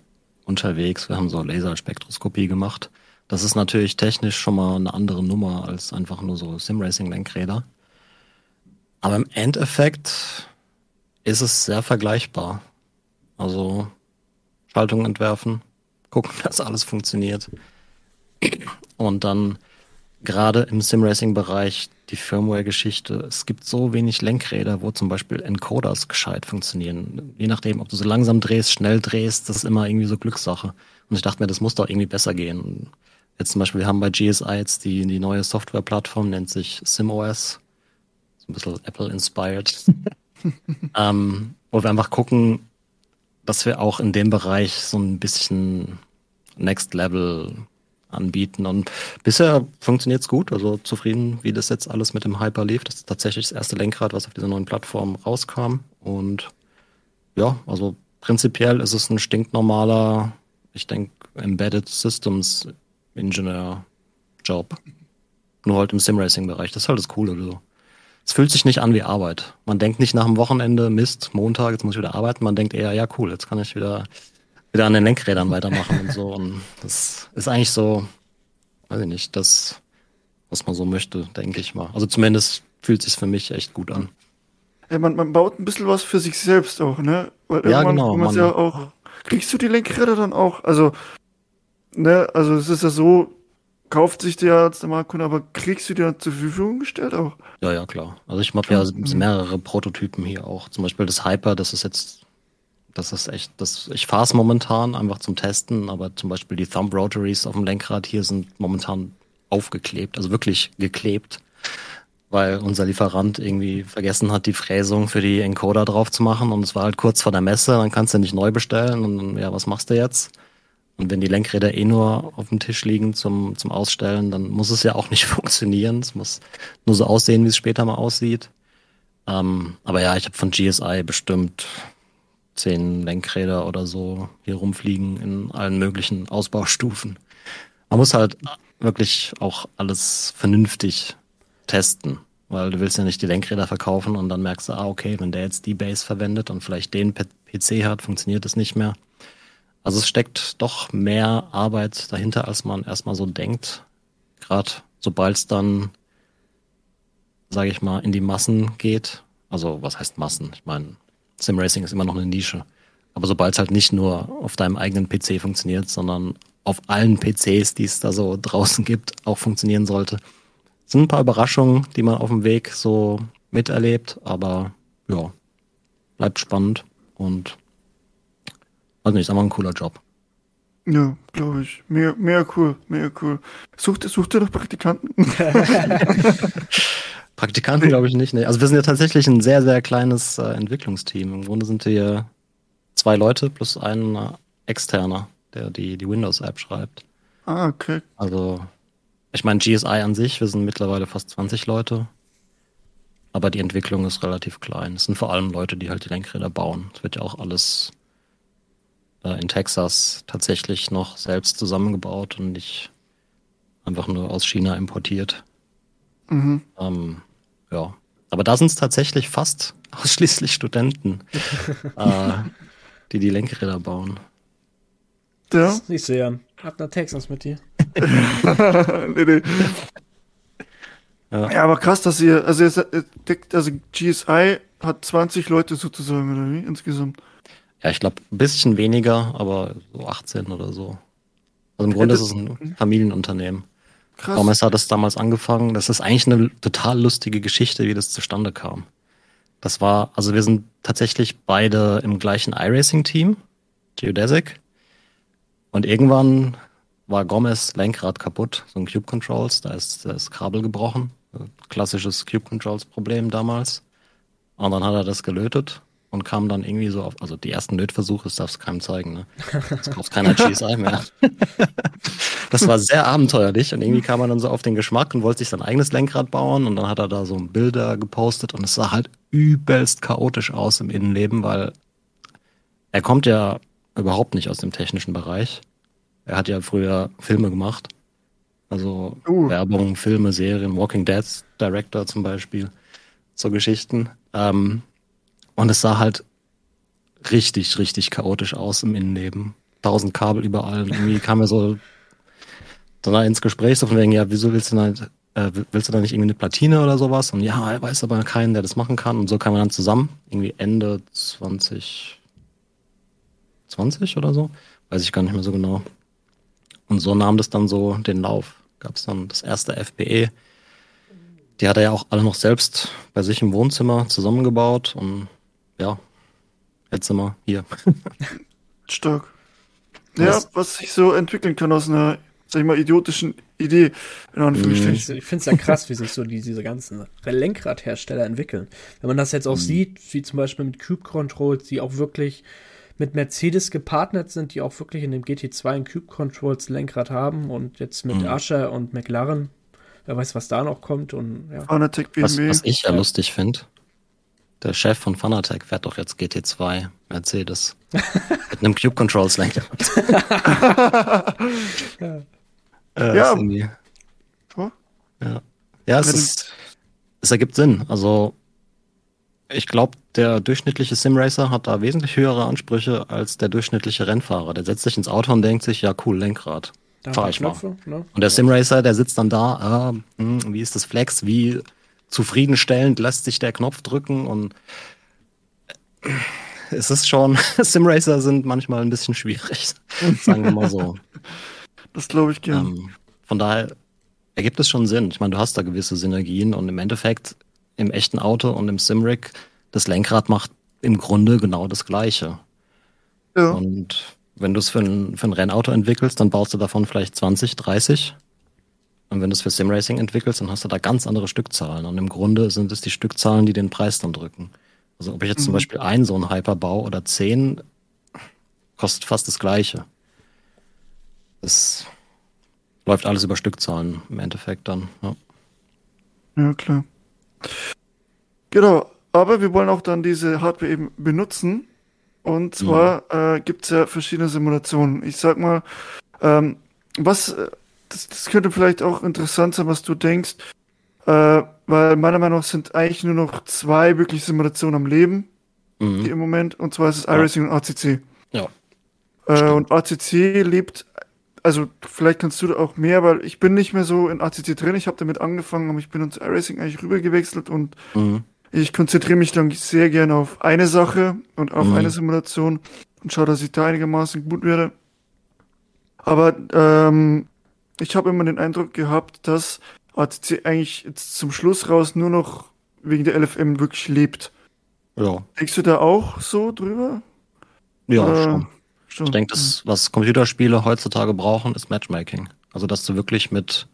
unterwegs, wir haben so Laserspektroskopie gemacht das ist natürlich technisch schon mal eine andere Nummer als einfach nur so Simracing-Lenkräder. Aber im Endeffekt ist es sehr vergleichbar. Also Schaltung entwerfen, gucken, dass alles funktioniert. Und dann gerade im Simracing-Bereich die Firmware-Geschichte. Es gibt so wenig Lenkräder, wo zum Beispiel Encoders gescheit funktionieren. Je nachdem, ob du so langsam drehst, schnell drehst, das ist immer irgendwie so Glückssache. Und ich dachte mir, das muss doch irgendwie besser gehen. Jetzt zum Beispiel, wir haben bei GSI jetzt die, die neue Softwareplattform, nennt sich SimOS. So ein bisschen Apple-inspired. ähm, wo wir einfach gucken, dass wir auch in dem Bereich so ein bisschen Next Level anbieten. Und bisher funktioniert es gut, also zufrieden, wie das jetzt alles mit dem Hyper lief. Das ist tatsächlich das erste Lenkrad, was auf dieser neuen Plattform rauskam. Und ja, also prinzipiell ist es ein stinknormaler, ich denke, Embedded Systems Ingenieur Job. Nur halt im Simracing-Bereich. Das ist halt das Coole. So. Es fühlt sich nicht an wie Arbeit. Man denkt nicht nach dem Wochenende, Mist, Montag, jetzt muss ich wieder arbeiten. Man denkt eher, ja cool, jetzt kann ich wieder wieder an den Lenkrädern weitermachen und so. Und das ist eigentlich so, weiß ich nicht, das, was man so möchte, denke ich mal. Also zumindest fühlt sich für mich echt gut an. Ja, man, man baut ein bisschen was für sich selbst auch, ne? Weil ja, genau. Man, ja auch, kriegst du die Lenkräder dann auch? Also, ne, also es ist ja so, kauft sich der als der Marktkunde, aber kriegst du dir zur Verfügung gestellt auch? Ja, ja, klar. Also ich habe ja mehrere Prototypen hier auch. Zum Beispiel das Hyper, das ist jetzt das ist echt, das, ich fahre es momentan einfach zum Testen, aber zum Beispiel die Thumb Rotaries auf dem Lenkrad hier sind momentan aufgeklebt, also wirklich geklebt, weil unser Lieferant irgendwie vergessen hat, die Fräsung für die Encoder drauf zu machen und es war halt kurz vor der Messe, dann kannst du nicht neu bestellen und ja, was machst du jetzt? Und wenn die Lenkräder eh nur auf dem Tisch liegen zum, zum Ausstellen, dann muss es ja auch nicht funktionieren. Es muss nur so aussehen, wie es später mal aussieht. Ähm, aber ja, ich habe von GSI bestimmt zehn Lenkräder oder so hier rumfliegen in allen möglichen Ausbaustufen. Man muss halt wirklich auch alles vernünftig testen, weil du willst ja nicht die Lenkräder verkaufen und dann merkst du, ah, okay, wenn der jetzt die Base verwendet und vielleicht den PC hat, funktioniert es nicht mehr. Also es steckt doch mehr Arbeit dahinter, als man erstmal so denkt. Gerade sobald es dann, sage ich mal, in die Massen geht. Also was heißt Massen? Ich meine, Simracing ist immer noch eine Nische. Aber sobald es halt nicht nur auf deinem eigenen PC funktioniert, sondern auf allen PCs, die es da so draußen gibt, auch funktionieren sollte, sind ein paar Überraschungen, die man auf dem Weg so miterlebt, aber ja, bleibt spannend und also nicht, ist einfach ein cooler Job. Ja, glaube ich. Mehr, mehr cool, mehr cool. Sucht, sucht ihr noch Praktikanten? Praktikanten glaube ich nicht. Nee. Also wir sind ja tatsächlich ein sehr, sehr kleines äh, Entwicklungsteam. Im Grunde sind wir zwei Leute plus ein äh, externer, der die, die Windows-App schreibt. Ah, okay. Also, ich meine, GSI an sich, wir sind mittlerweile fast 20 Leute. Aber die Entwicklung ist relativ klein. Es sind vor allem Leute, die halt die Lenkräder bauen. Es wird ja auch alles äh, in Texas tatsächlich noch selbst zusammengebaut und nicht einfach nur aus China importiert. Mhm. Ähm, ja. Aber da sind es tatsächlich fast ausschließlich Studenten, äh, die die Lenkräder bauen. Ja. Nicht so, Jan. Hab nach Texas mit dir. nee, nee. Ja. ja. aber krass, dass ihr, also, also GSI hat 20 Leute sozusagen, oder wie, insgesamt? Ja, ich glaube, ein bisschen weniger, aber so 18 oder so. Also im Grunde ist es ein Familienunternehmen. Krass. Gomez hat das damals angefangen. Das ist eigentlich eine total lustige Geschichte, wie das zustande kam. Das war, also wir sind tatsächlich beide im gleichen iRacing-Team, Geodesic. Und irgendwann war Gomez Lenkrad kaputt, so ein Cube Controls, da ist das Kabel gebrochen. Klassisches Cube Controls Problem damals. Und dann hat er das gelötet und kam dann irgendwie so auf, also die ersten Lötversuche, das darfst du keinem zeigen, ne? Das kauft keiner GSI mehr. das war sehr abenteuerlich und irgendwie kam er dann so auf den Geschmack und wollte sich sein eigenes Lenkrad bauen und dann hat er da so Bilder gepostet und es sah halt übelst chaotisch aus im Innenleben, weil er kommt ja überhaupt nicht aus dem technischen Bereich. Er hat ja früher Filme gemacht. Also uh. Werbung, Filme, Serien, Walking Dead Director zum Beispiel. So Geschichten. Ähm, und es sah halt richtig, richtig chaotisch aus im Innenleben. Tausend Kabel überall. Und irgendwie kam mir so dann ins Gespräch so von wegen, ja, wieso willst du da, äh, willst du da nicht irgendwie eine Platine oder sowas? Und ja, er weiß aber keinen, der das machen kann. Und so kam man dann zusammen. Irgendwie Ende 2020 oder so. Weiß ich gar nicht mehr so genau. Und so nahm das dann so den Lauf. Gab es dann das erste FPE. Die hat er ja auch alle noch selbst bei sich im Wohnzimmer zusammengebaut und ja, jetzt sind wir hier. Stark. Ja, was sich so entwickeln kann aus einer, sag ich mal, idiotischen Idee, Anführungsstrichen. Ich finde es ja krass, wie sich so die, diese ganzen Lenkradhersteller entwickeln. Wenn man das jetzt auch mhm. sieht, wie zum Beispiel mit Cube Controls, die auch wirklich mit Mercedes gepartnert sind, die auch wirklich in dem GT2 ein Cube Controls Lenkrad haben und jetzt mit mhm. Ascher und McLaren, wer weiß, was da noch kommt und ja. Was, was ich ja lustig finde, der Chef von Fanatec fährt doch jetzt GT2 Mercedes mit einem Cube Controls Lenkrad. ja. Äh, ja. ja. Ja, es, ist, es ergibt Sinn. Also, ich glaube, der durchschnittliche Simracer hat da wesentlich höhere Ansprüche als der durchschnittliche Rennfahrer. Der setzt sich ins Auto und denkt sich, ja cool, Lenkrad. Fahr ich mal. Ne? Und der Simracer, der sitzt dann da, hm, wie ist das Flex, wie zufriedenstellend lässt sich der Knopf drücken und es ist schon, Simracer sind manchmal ein bisschen schwierig, sagen wir mal so. Das glaube ich gern. Ähm, von daher ergibt es schon Sinn. Ich meine, du hast da gewisse Synergien und im Endeffekt im echten Auto und im Simrig, das Lenkrad macht im Grunde genau das Gleiche. Ja. Und wenn du es für ein, für ein Rennauto entwickelst, dann baust du davon vielleicht 20, 30. Und wenn du es für Simracing entwickelst, dann hast du da ganz andere Stückzahlen. Und im Grunde sind es die Stückzahlen, die den Preis dann drücken. Also ob ich jetzt mhm. zum Beispiel ein so ein Hyper baue oder zehn, kostet fast das Gleiche. Das läuft alles über Stückzahlen im Endeffekt dann. Ja, ja klar. Genau, aber wir wollen auch dann diese Hardware eben benutzen. Und zwar mhm. äh, gibt es ja verschiedene Simulationen. Ich sag mal, ähm, was, äh, das, das könnte vielleicht auch interessant sein, was du denkst, äh, weil meiner Meinung nach sind eigentlich nur noch zwei wirklich Simulationen am Leben mhm. im Moment. Und zwar ist es iRacing ja. und ACC. Ja. Äh, und ACC lebt also vielleicht kannst du da auch mehr, weil ich bin nicht mehr so in ACC drin. Ich habe damit angefangen, aber ich bin ins iRacing eigentlich rübergewechselt und mhm. ich konzentriere mich dann sehr gerne auf eine Sache und auf mhm. eine Simulation und schaue, dass ich da einigermaßen gut werde. Aber ähm, ich habe immer den Eindruck gehabt, dass ACC eigentlich jetzt zum Schluss raus nur noch wegen der LFM wirklich lebt. Ja. Denkst du da auch so drüber? Ja, äh, schon. Stimmt. Ich denke, das, was Computerspiele heutzutage brauchen, ist Matchmaking. Also, dass du wirklich mit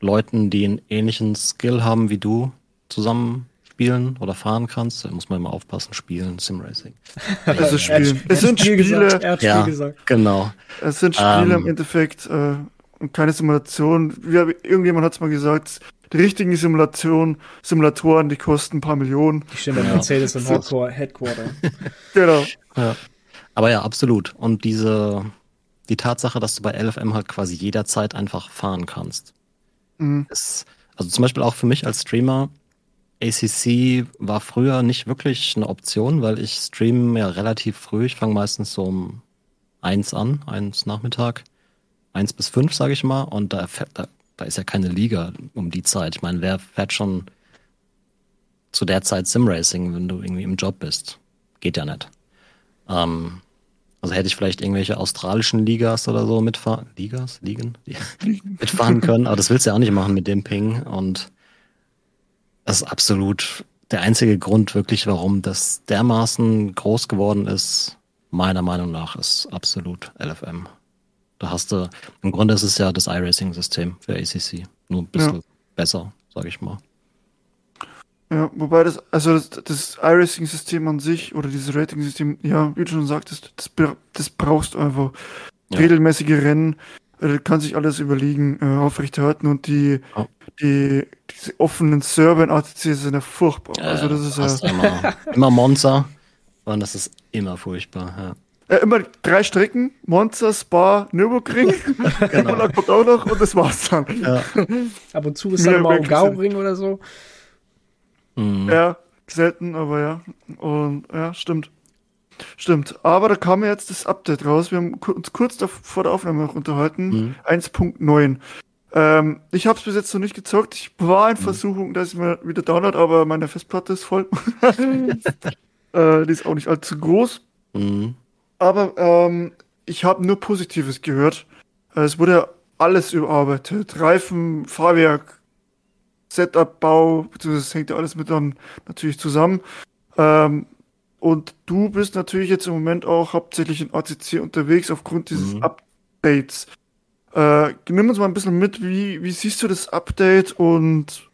Leuten, die einen ähnlichen Skill haben wie du, zusammen spielen oder fahren kannst. Da muss man immer aufpassen, spielen, Simracing. es ist Spiel. Es sind Spiele. ja, genau. Es sind Spiele ähm, im Endeffekt äh, und keine Simulation. Wie, irgendjemand hat es mal gesagt, die richtigen Simulation, Simulatoren, die kosten ein paar Millionen. Die stehen bei Mercedes im Headquarter. genau. Ja. Aber ja, absolut. Und diese, die Tatsache, dass du bei LFM halt quasi jederzeit einfach fahren kannst. Mhm. Ist, also zum Beispiel auch für mich als Streamer, ACC war früher nicht wirklich eine Option, weil ich streame ja relativ früh. Ich fange meistens so um eins an, eins Nachmittag, eins bis fünf, sage ich mal. Und da, da, da ist ja keine Liga um die Zeit. Ich meine, wer fährt schon zu der Zeit Simracing, wenn du irgendwie im Job bist? Geht ja nicht. Ähm, also hätte ich vielleicht irgendwelche australischen Ligas oder so mitfahren, Ligas, Ligen, mitfahren können, aber das willst du ja auch nicht machen mit dem Ping und das ist absolut der einzige Grund wirklich, warum das dermaßen groß geworden ist, meiner Meinung nach, ist absolut LFM. Da hast du, im Grunde ist es ja das iRacing-System für ACC, nur ein bisschen ja. besser, sag ich mal. Ja, wobei das, also das, das iRacing-System an sich oder dieses Rating-System, ja, wie du schon sagtest, das, das brauchst du einfach. Ja. Regelmäßige Rennen, äh, kann sich alles überlegen, äh, aufrechterhalten und die, oh. die, diese offenen Server in ATC sind ja furchtbar. Ja, also das ist ja. Immer, immer Monster und das ist immer furchtbar, ja. Äh, immer drei Strecken, Monster, Spa, Nürburgring, genau. kommt auch noch und das war's dann. Ja. Ab und zu ist dann mal Gauring oder so. Mhm. Ja, selten, aber ja. Und ja, stimmt. Stimmt. Aber da kam jetzt das Update raus. Wir haben uns kurz vor der Aufnahme noch unterhalten. Mhm. 1.9. Ähm, ich habe es bis jetzt noch nicht gezockt. Ich war in mhm. Versuchung, dass ich mir wieder download, aber meine Festplatte ist voll. äh, die ist auch nicht allzu groß. Mhm. Aber ähm, ich habe nur Positives gehört. Es wurde alles überarbeitet. Reifen, Fahrwerk, Setup-Bau, beziehungsweise es hängt ja alles mit dann natürlich zusammen. Ähm, und du bist natürlich jetzt im Moment auch hauptsächlich in ACC unterwegs aufgrund dieses mhm. Updates. Äh, nimm uns mal ein bisschen mit, wie, wie siehst du das Update und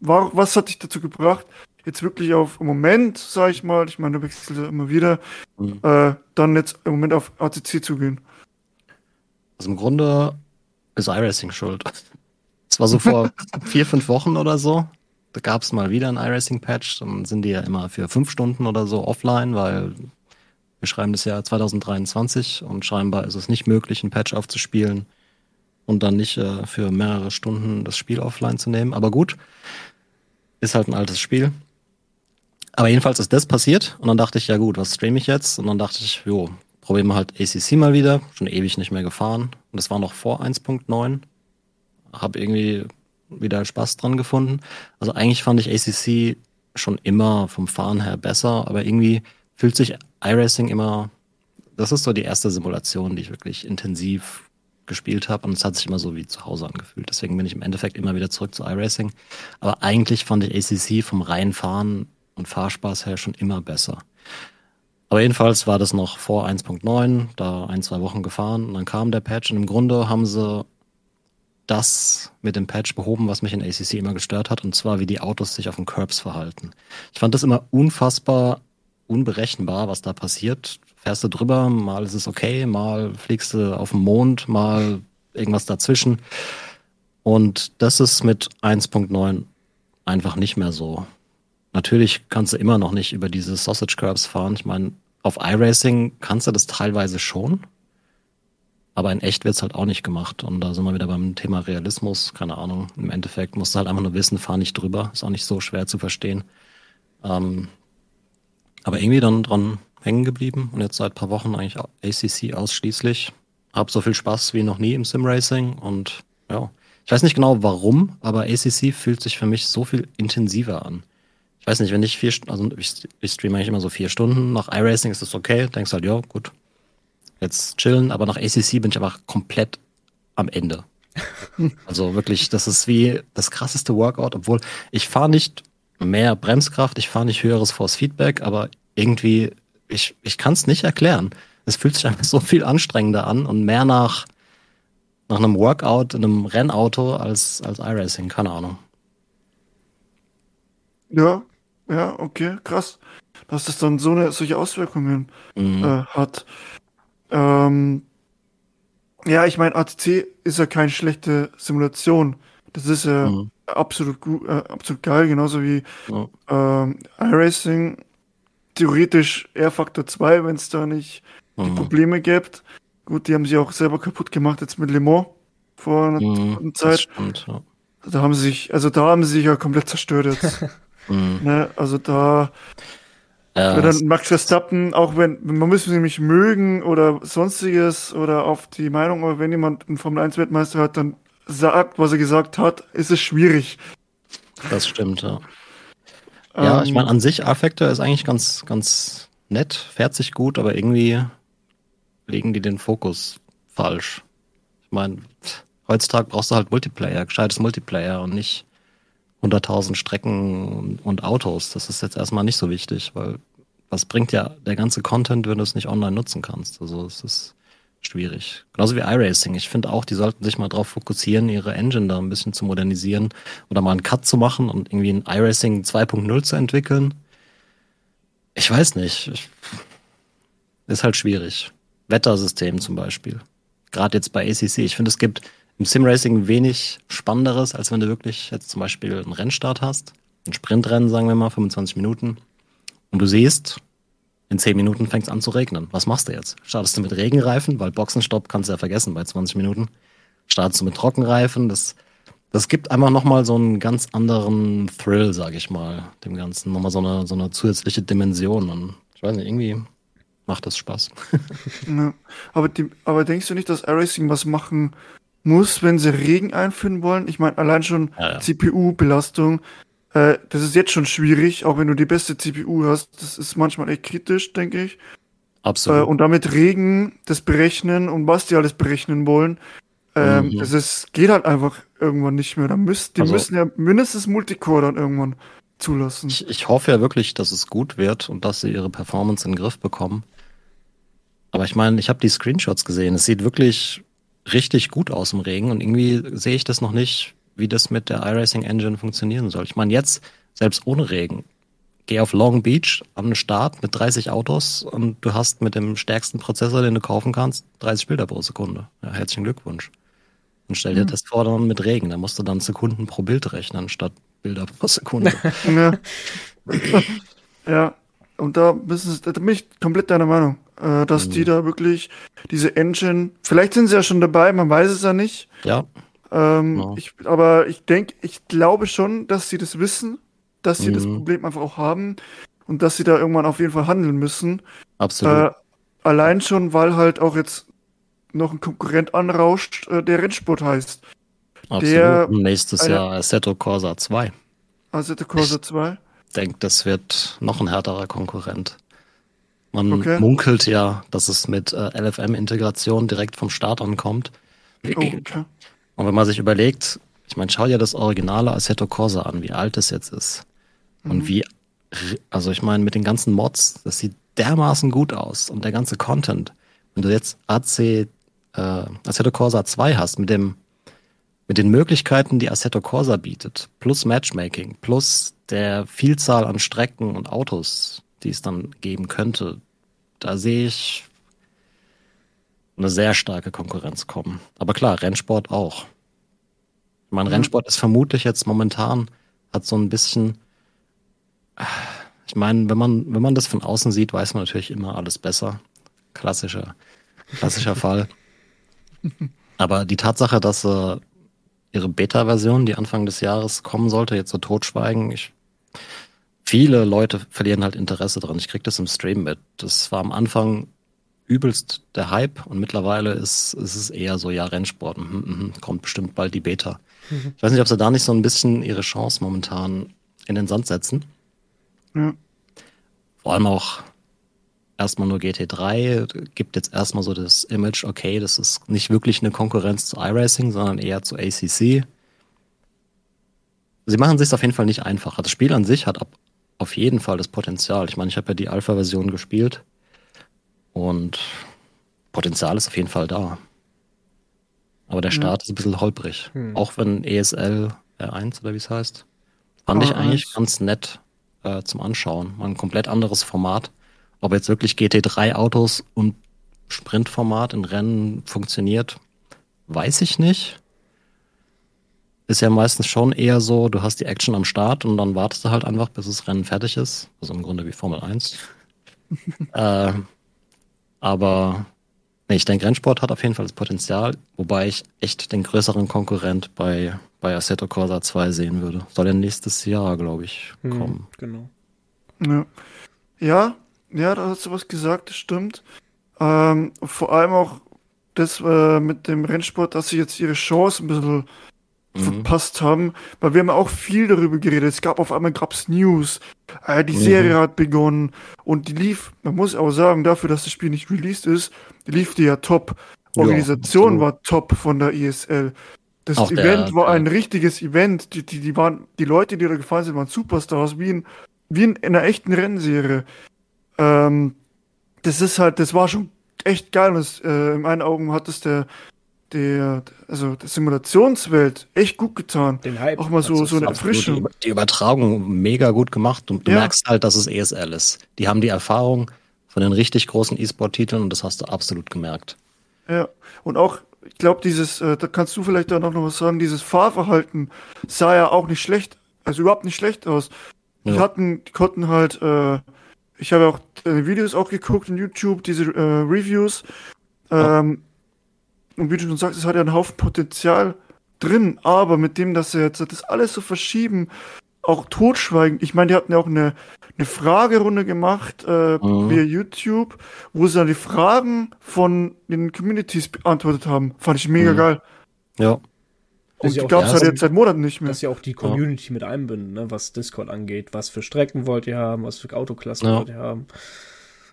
war, was hat dich dazu gebracht, jetzt wirklich auf im Moment, sag ich mal, ich meine, du wechselst immer wieder, mhm. äh, dann jetzt im Moment auf ACC zu gehen? Also im Grunde ist iRacing schuld. Es war so vor vier, fünf Wochen oder so. Da gab es mal wieder ein iRacing-Patch. Dann sind die ja immer für fünf Stunden oder so offline, weil wir schreiben das Jahr 2023 und scheinbar ist es nicht möglich, ein Patch aufzuspielen und dann nicht äh, für mehrere Stunden das Spiel offline zu nehmen. Aber gut, ist halt ein altes Spiel. Aber jedenfalls ist das passiert und dann dachte ich, ja gut, was streame ich jetzt? Und dann dachte ich, jo, probieren wir halt ACC mal wieder. Schon ewig nicht mehr gefahren. Und das war noch vor 1.9. Hab irgendwie wieder Spaß dran gefunden. Also eigentlich fand ich ACC schon immer vom Fahren her besser, aber irgendwie fühlt sich iRacing immer, das ist so die erste Simulation, die ich wirklich intensiv gespielt habe und es hat sich immer so wie zu Hause angefühlt. Deswegen bin ich im Endeffekt immer wieder zurück zu iRacing. Aber eigentlich fand ich ACC vom reinen Fahren und Fahrspaß her schon immer besser. Aber jedenfalls war das noch vor 1.9, da ein, zwei Wochen gefahren und dann kam der Patch und im Grunde haben sie das mit dem Patch behoben, was mich in ACC immer gestört hat, und zwar wie die Autos sich auf den Curbs verhalten. Ich fand das immer unfassbar unberechenbar, was da passiert. Fährst du drüber, mal ist es okay, mal fliegst du auf den Mond, mal irgendwas dazwischen. Und das ist mit 1.9 einfach nicht mehr so. Natürlich kannst du immer noch nicht über diese Sausage Curbs fahren. Ich meine, auf iRacing kannst du das teilweise schon, aber in echt wird's halt auch nicht gemacht. Und da sind wir wieder beim Thema Realismus. Keine Ahnung. Im Endeffekt musst du halt einfach nur wissen, fahr nicht drüber. Ist auch nicht so schwer zu verstehen. Ähm, aber irgendwie dann dran hängen geblieben und jetzt seit paar Wochen eigentlich ACC ausschließlich. Hab so viel Spaß wie noch nie im Simracing und ja, ich weiß nicht genau warum, aber ACC fühlt sich für mich so viel intensiver an. Ich weiß nicht, wenn ich vier Stunden, also ich, ich streame eigentlich immer so vier Stunden, nach iRacing ist das okay, denkst halt, ja, gut, jetzt chillen, aber nach ACC bin ich einfach komplett am Ende. also wirklich, das ist wie das krasseste Workout, obwohl ich fahre nicht mehr Bremskraft, ich fahre nicht höheres Force Feedback, aber irgendwie, ich, ich kann es nicht erklären. Es fühlt sich einfach so viel anstrengender an und mehr nach, nach einem Workout in einem Rennauto als, als iRacing, keine Ahnung. Ja, ja, okay, krass. Dass das dann so eine, solche Auswirkungen mhm. äh, hat. Ähm, ja, ich meine, ATC ist ja keine schlechte Simulation. Das ist ja mhm absolut gut, äh, absolut geil, genauso wie ja. ähm, iRacing. Theoretisch Air Factor 2, wenn es da nicht mhm. die Probleme gibt. Gut, die haben sie auch selber kaputt gemacht jetzt mit Le Mans vor einer mhm, Zeit. Stimmt, ja. Da haben sie sich, also da haben sie sich ja komplett zerstört jetzt. mhm. ne? Also da ja, dann Max Verstappen, auch wenn, man müsste sie nicht mögen oder sonstiges oder auf die Meinung, aber wenn jemand einen Formel 1 Weltmeister hat, dann sagt, was er gesagt hat, ist es schwierig. Das stimmt, ja. Ja, ich meine, ähm. an sich, Affektor ist eigentlich ganz, ganz nett, fährt sich gut, aber irgendwie legen die den Fokus falsch. Ich meine, heutzutage brauchst du halt Multiplayer, gescheites Multiplayer und nicht 100.000 Strecken und Autos. Das ist jetzt erstmal nicht so wichtig, weil was bringt ja der ganze Content, wenn du es nicht online nutzen kannst? Also es ist schwierig. Genauso wie iRacing. Ich finde auch, die sollten sich mal darauf fokussieren, ihre Engine da ein bisschen zu modernisieren oder mal einen Cut zu machen und irgendwie ein iRacing 2.0 zu entwickeln. Ich weiß nicht. Ich, ist halt schwierig. Wettersystem zum Beispiel. Gerade jetzt bei ACC. Ich finde, es gibt im Simracing wenig Spannenderes, als wenn du wirklich jetzt zum Beispiel einen Rennstart hast. Ein Sprintrennen, sagen wir mal, 25 Minuten. Und du siehst, in zehn Minuten fängt es an zu regnen. Was machst du jetzt? Startest du mit Regenreifen, weil Boxenstopp kannst du ja vergessen bei 20 Minuten. Startest du mit Trockenreifen, das, das gibt einfach nochmal so einen ganz anderen Thrill, sag ich mal, dem Ganzen. Nochmal so eine, so eine zusätzliche Dimension. Und ich weiß nicht, irgendwie macht das Spaß. ja, aber, die, aber denkst du nicht, dass iRacing was machen muss, wenn sie Regen einführen wollen? Ich meine, allein schon ja, ja. CPU-Belastung äh, das ist jetzt schon schwierig, auch wenn du die beste CPU hast. Das ist manchmal echt kritisch, denke ich. Absolut. Äh, und damit Regen, das Berechnen und was die alles berechnen wollen, ähm, mhm. das ist, geht halt einfach irgendwann nicht mehr. Da müssen, die also, müssen ja mindestens Multicore dann irgendwann zulassen. Ich, ich hoffe ja wirklich, dass es gut wird und dass sie ihre Performance in den Griff bekommen. Aber ich meine, ich habe die Screenshots gesehen. Es sieht wirklich richtig gut aus im Regen und irgendwie sehe ich das noch nicht, wie das mit der iRacing Engine funktionieren soll. Ich meine, jetzt, selbst ohne Regen, geh auf Long Beach den Start mit 30 Autos und du hast mit dem stärksten Prozessor, den du kaufen kannst, 30 Bilder pro Sekunde. Ja, herzlichen Glückwunsch. Und stell dir mhm. das vor dann mit Regen, da musst du dann Sekunden pro Bild rechnen, statt Bilder pro Sekunde. ja. ja, und da, müssen, da bin ich komplett deiner Meinung, äh, dass mhm. die da wirklich diese Engine, vielleicht sind sie ja schon dabei, man weiß es ja nicht. Ja. Ähm, ja. Ich, aber ich denke, ich glaube schon, dass sie das wissen, dass sie mhm. das Problem einfach auch haben und dass sie da irgendwann auf jeden Fall handeln müssen. Absolut. Äh, allein schon, weil halt auch jetzt noch ein Konkurrent anrauscht, äh, der Rennsport heißt. Absolut. Der Nächstes eine, Jahr Assetto Corsa 2. Assetto Corsa 2? Ich denke, das wird noch ein härterer Konkurrent. Man okay. munkelt ja, dass es mit äh, LFM-Integration direkt vom Start ankommt. Oh, okay. Und wenn man sich überlegt, ich meine, schau dir das originale Assetto Corsa an, wie alt es jetzt ist. Mhm. Und wie, also ich meine, mit den ganzen Mods, das sieht dermaßen gut aus und der ganze Content. Wenn du jetzt AC, äh, Assetto Corsa 2 hast, mit dem, mit den Möglichkeiten, die Assetto Corsa bietet, plus Matchmaking, plus der Vielzahl an Strecken und Autos, die es dann geben könnte, da sehe ich eine sehr starke Konkurrenz kommen. Aber klar, Rennsport auch. Mein mhm. Rennsport ist vermutlich jetzt momentan, hat so ein bisschen, ich meine, wenn man, wenn man das von außen sieht, weiß man natürlich immer alles besser. Klassischer, klassischer Fall. Aber die Tatsache, dass äh, ihre Beta-Version, die Anfang des Jahres kommen sollte, jetzt so totschweigen, ich, viele Leute verlieren halt Interesse dran. Ich krieg das im Stream mit. Das war am Anfang übelst der Hype und mittlerweile ist, ist es eher so, ja, Rennsport, mhm, mhm, kommt bestimmt bald die Beta. Mhm. Ich weiß nicht, ob sie da nicht so ein bisschen ihre Chance momentan in den Sand setzen. Ja. Vor allem auch erstmal nur GT3 gibt jetzt erstmal so das Image, okay, das ist nicht wirklich eine Konkurrenz zu iRacing, sondern eher zu ACC. Sie machen sich auf jeden Fall nicht einfacher. Das Spiel an sich hat auf jeden Fall das Potenzial. Ich meine, ich habe ja die Alpha-Version gespielt und Potenzial ist auf jeden Fall da. Aber der Start ja. ist ein bisschen holprig. Hm. Auch wenn ESL R1 oder wie es heißt. Fand oh, ich eigentlich ganz nett äh, zum Anschauen. Mal ein komplett anderes Format. Ob jetzt wirklich GT3-Autos und Sprintformat in Rennen funktioniert, weiß ich nicht. Ist ja meistens schon eher so, du hast die Action am Start und dann wartest du halt einfach, bis das Rennen fertig ist. Also im Grunde wie Formel 1. äh, aber nee, ich denke, Rennsport hat auf jeden Fall das Potenzial, wobei ich echt den größeren Konkurrent bei, bei Assetto Corsa 2 sehen würde. Soll ja nächstes Jahr, glaube ich, hm, kommen. Hm, genau. Ja. ja, ja, da hast du was gesagt, das stimmt. Ähm, vor allem auch das äh, mit dem Rennsport, dass sie jetzt ihre Chance ein bisschen. Verpasst haben, weil wir haben auch viel darüber geredet. Es gab auf einmal gab's News, äh, die mhm. Serie hat begonnen und die lief, man muss auch sagen, dafür, dass das Spiel nicht released ist, die lief die ja top. Organisation ja, war top von der ESL. Das auch Event der, war ein richtiges Event. Die, die, die waren, die Leute, die da gefallen sind, waren Superstars, wie in, wie in, in einer echten Rennserie. Ähm, das ist halt, das war schon echt geil. Und das, äh, in meinen Augen hat es der, der, also der Simulationswelt echt gut getan. Den Hype. Auch mal so, so eine Erfrischung. Die, Übertragung mega gut gemacht und du ja. merkst halt, dass es ESL ist. Die haben die Erfahrung von den richtig großen E-Sport-Titeln und das hast du absolut gemerkt. Ja, und auch, ich glaube, dieses, äh, da kannst du vielleicht auch noch was sagen, dieses Fahrverhalten sah ja auch nicht schlecht, also überhaupt nicht schlecht aus. Die ja. hatten, die konnten halt, äh, ich habe auch deine Videos auch geguckt in YouTube, diese äh, Reviews. Ähm, und wie du schon sagst, es hat ja einen Haufen Potenzial drin, aber mit dem, dass sie jetzt das alles so verschieben, auch totschweigen. Ich meine, die hatten ja auch eine, eine Fragerunde gemacht äh, mhm. via YouTube, wo sie dann die Fragen von den Communities beantwortet haben. Fand ich mega mhm. geil. Ja. Und die gab es halt jetzt seit Monaten nicht mehr. Dass ja auch die Community ja. mit einbinden, ne? was Discord angeht. Was für Strecken wollt ihr haben, was für Autoklassen ja. wollt ihr haben.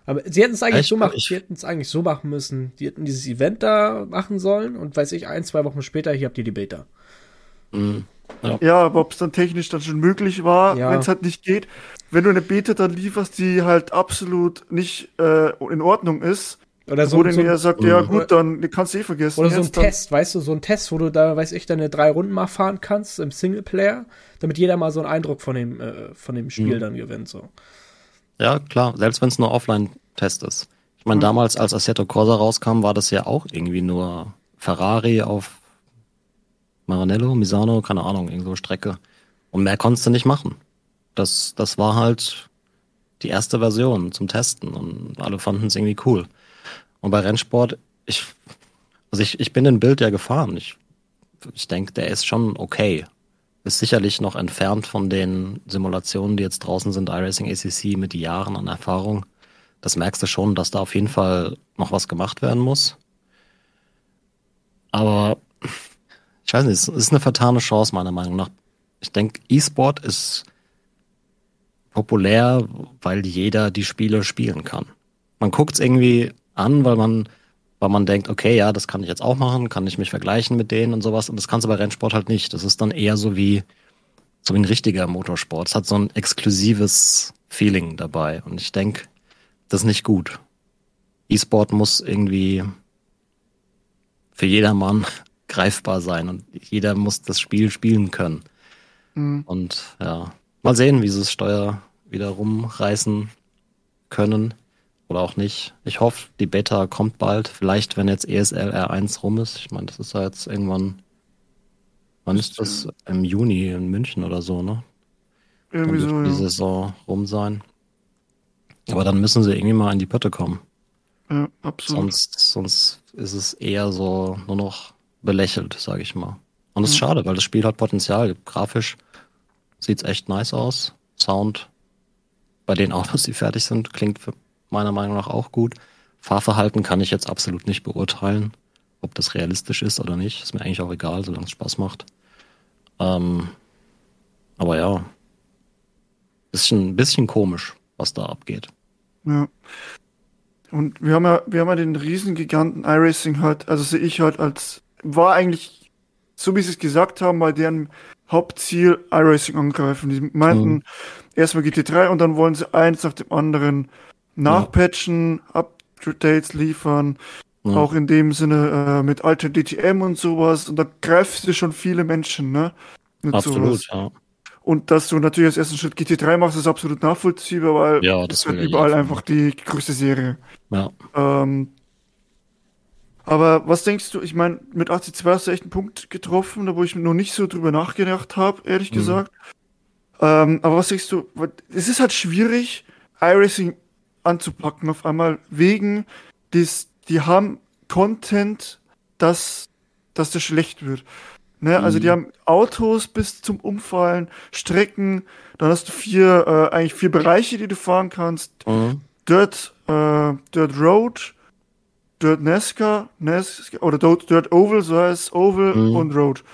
Aber sie hätten es eigentlich Echt? so machen, sie hätten es eigentlich so machen müssen. Die hätten dieses Event da machen sollen und weiß ich, ein, zwei Wochen später, hier habt ihr die Beta. Mhm. Ja, ja aber ob es dann technisch dann schon möglich war, ja. wenn es halt nicht geht. Wenn du eine Beta dann lieferst, die halt absolut nicht äh, in Ordnung ist, Oder so, wo so, er sagt, ja gut, dann kannst du eh vergessen. Oder so ein Test, weißt du, so ein Test, wo du da, weiß ich, deine drei Runden mal fahren kannst im Singleplayer, damit jeder mal so einen Eindruck von dem, äh, von dem Spiel mhm. dann gewinnt. So. Ja, klar, selbst wenn es nur Offline-Test ist. Ich meine, mhm. damals, als Assetto Corsa rauskam, war das ja auch irgendwie nur Ferrari auf Maranello, Misano, keine Ahnung, irgendwo Strecke. Und mehr konntest du nicht machen. Das, das war halt die erste Version zum Testen und alle fanden es irgendwie cool. Und bei Rennsport, ich, also ich, ich bin den Bild ja gefahren. Ich, ich denke, der ist schon okay. Ist sicherlich noch entfernt von den Simulationen, die jetzt draußen sind, iRacing ACC mit Jahren an Erfahrung. Das merkst du schon, dass da auf jeden Fall noch was gemacht werden muss. Aber ich weiß nicht, es ist eine vertane Chance meiner Meinung nach. Ich denke, E-Sport ist populär, weil jeder die Spiele spielen kann. Man guckt es irgendwie an, weil man, weil man denkt, okay, ja, das kann ich jetzt auch machen, kann ich mich vergleichen mit denen und sowas. Und das kannst du bei Rennsport halt nicht. Das ist dann eher so wie, so wie ein richtiger Motorsport. Es hat so ein exklusives Feeling dabei. Und ich denke, das ist nicht gut. E-Sport muss irgendwie für jedermann greifbar sein und jeder muss das Spiel spielen können. Mhm. Und ja, Mal sehen, wie sie das Steuer wieder rumreißen können oder auch nicht. Ich hoffe, die Beta kommt bald. Vielleicht, wenn jetzt ESL R1 rum ist. Ich meine, das ist ja jetzt irgendwann. Wann ist das? Im Juni in München oder so, ne? Irgendwie so. Die ja. Saison rum sein. Aber dann müssen sie irgendwie mal in die Pötte kommen. Ja, absolut. Sonst, sonst ist es eher so nur noch belächelt, sage ich mal. Und das ist ja. schade, weil das Spiel hat Potenzial. Grafisch Sieht's echt nice aus. Sound bei den Autos, die fertig sind, klingt meiner Meinung nach auch gut. Fahrverhalten kann ich jetzt absolut nicht beurteilen, ob das realistisch ist oder nicht. Ist mir eigentlich auch egal, solange es Spaß macht. Ähm, aber ja, bisschen, ein bisschen komisch, was da abgeht. Ja. Und wir haben ja, wir haben ja den Riesengiganten iRacing halt, also sehe ich halt als, war eigentlich, so wie sie es gesagt haben, bei deren Hauptziel iRacing angreifen. Die meinten mhm. erstmal GT3 und dann wollen sie eins nach dem anderen nachpatchen, ja. Updates liefern. Ja. Auch in dem Sinne äh, mit alter DTM und sowas. Und da greifst du schon viele Menschen, ne? Mit absolut, sowas. ja. Und dass du natürlich als ersten Schritt GT3 machst, ist absolut nachvollziehbar, weil ja, das ist halt überall einfach die größte Serie. Ja. Ähm, aber was denkst du, ich meine, mit AC2 hast du echt einen Punkt getroffen, da wo ich noch nicht so drüber nachgedacht habe, ehrlich mhm. gesagt. Ähm, aber was denkst du, es ist halt schwierig, iRacing anzupacken auf einmal, wegen des, die haben Content, dass, dass der schlecht wird. Ne? Mhm. Also die mhm. haben Autos bis zum Umfallen, Strecken, dann hast du vier, äh, eigentlich vier Bereiche, die du fahren kannst. Mhm. Dirt, äh, Dirt Road, Dirt NASCAR, NASCAR oder Dirt Oval, so heißt Oval mhm. und Road.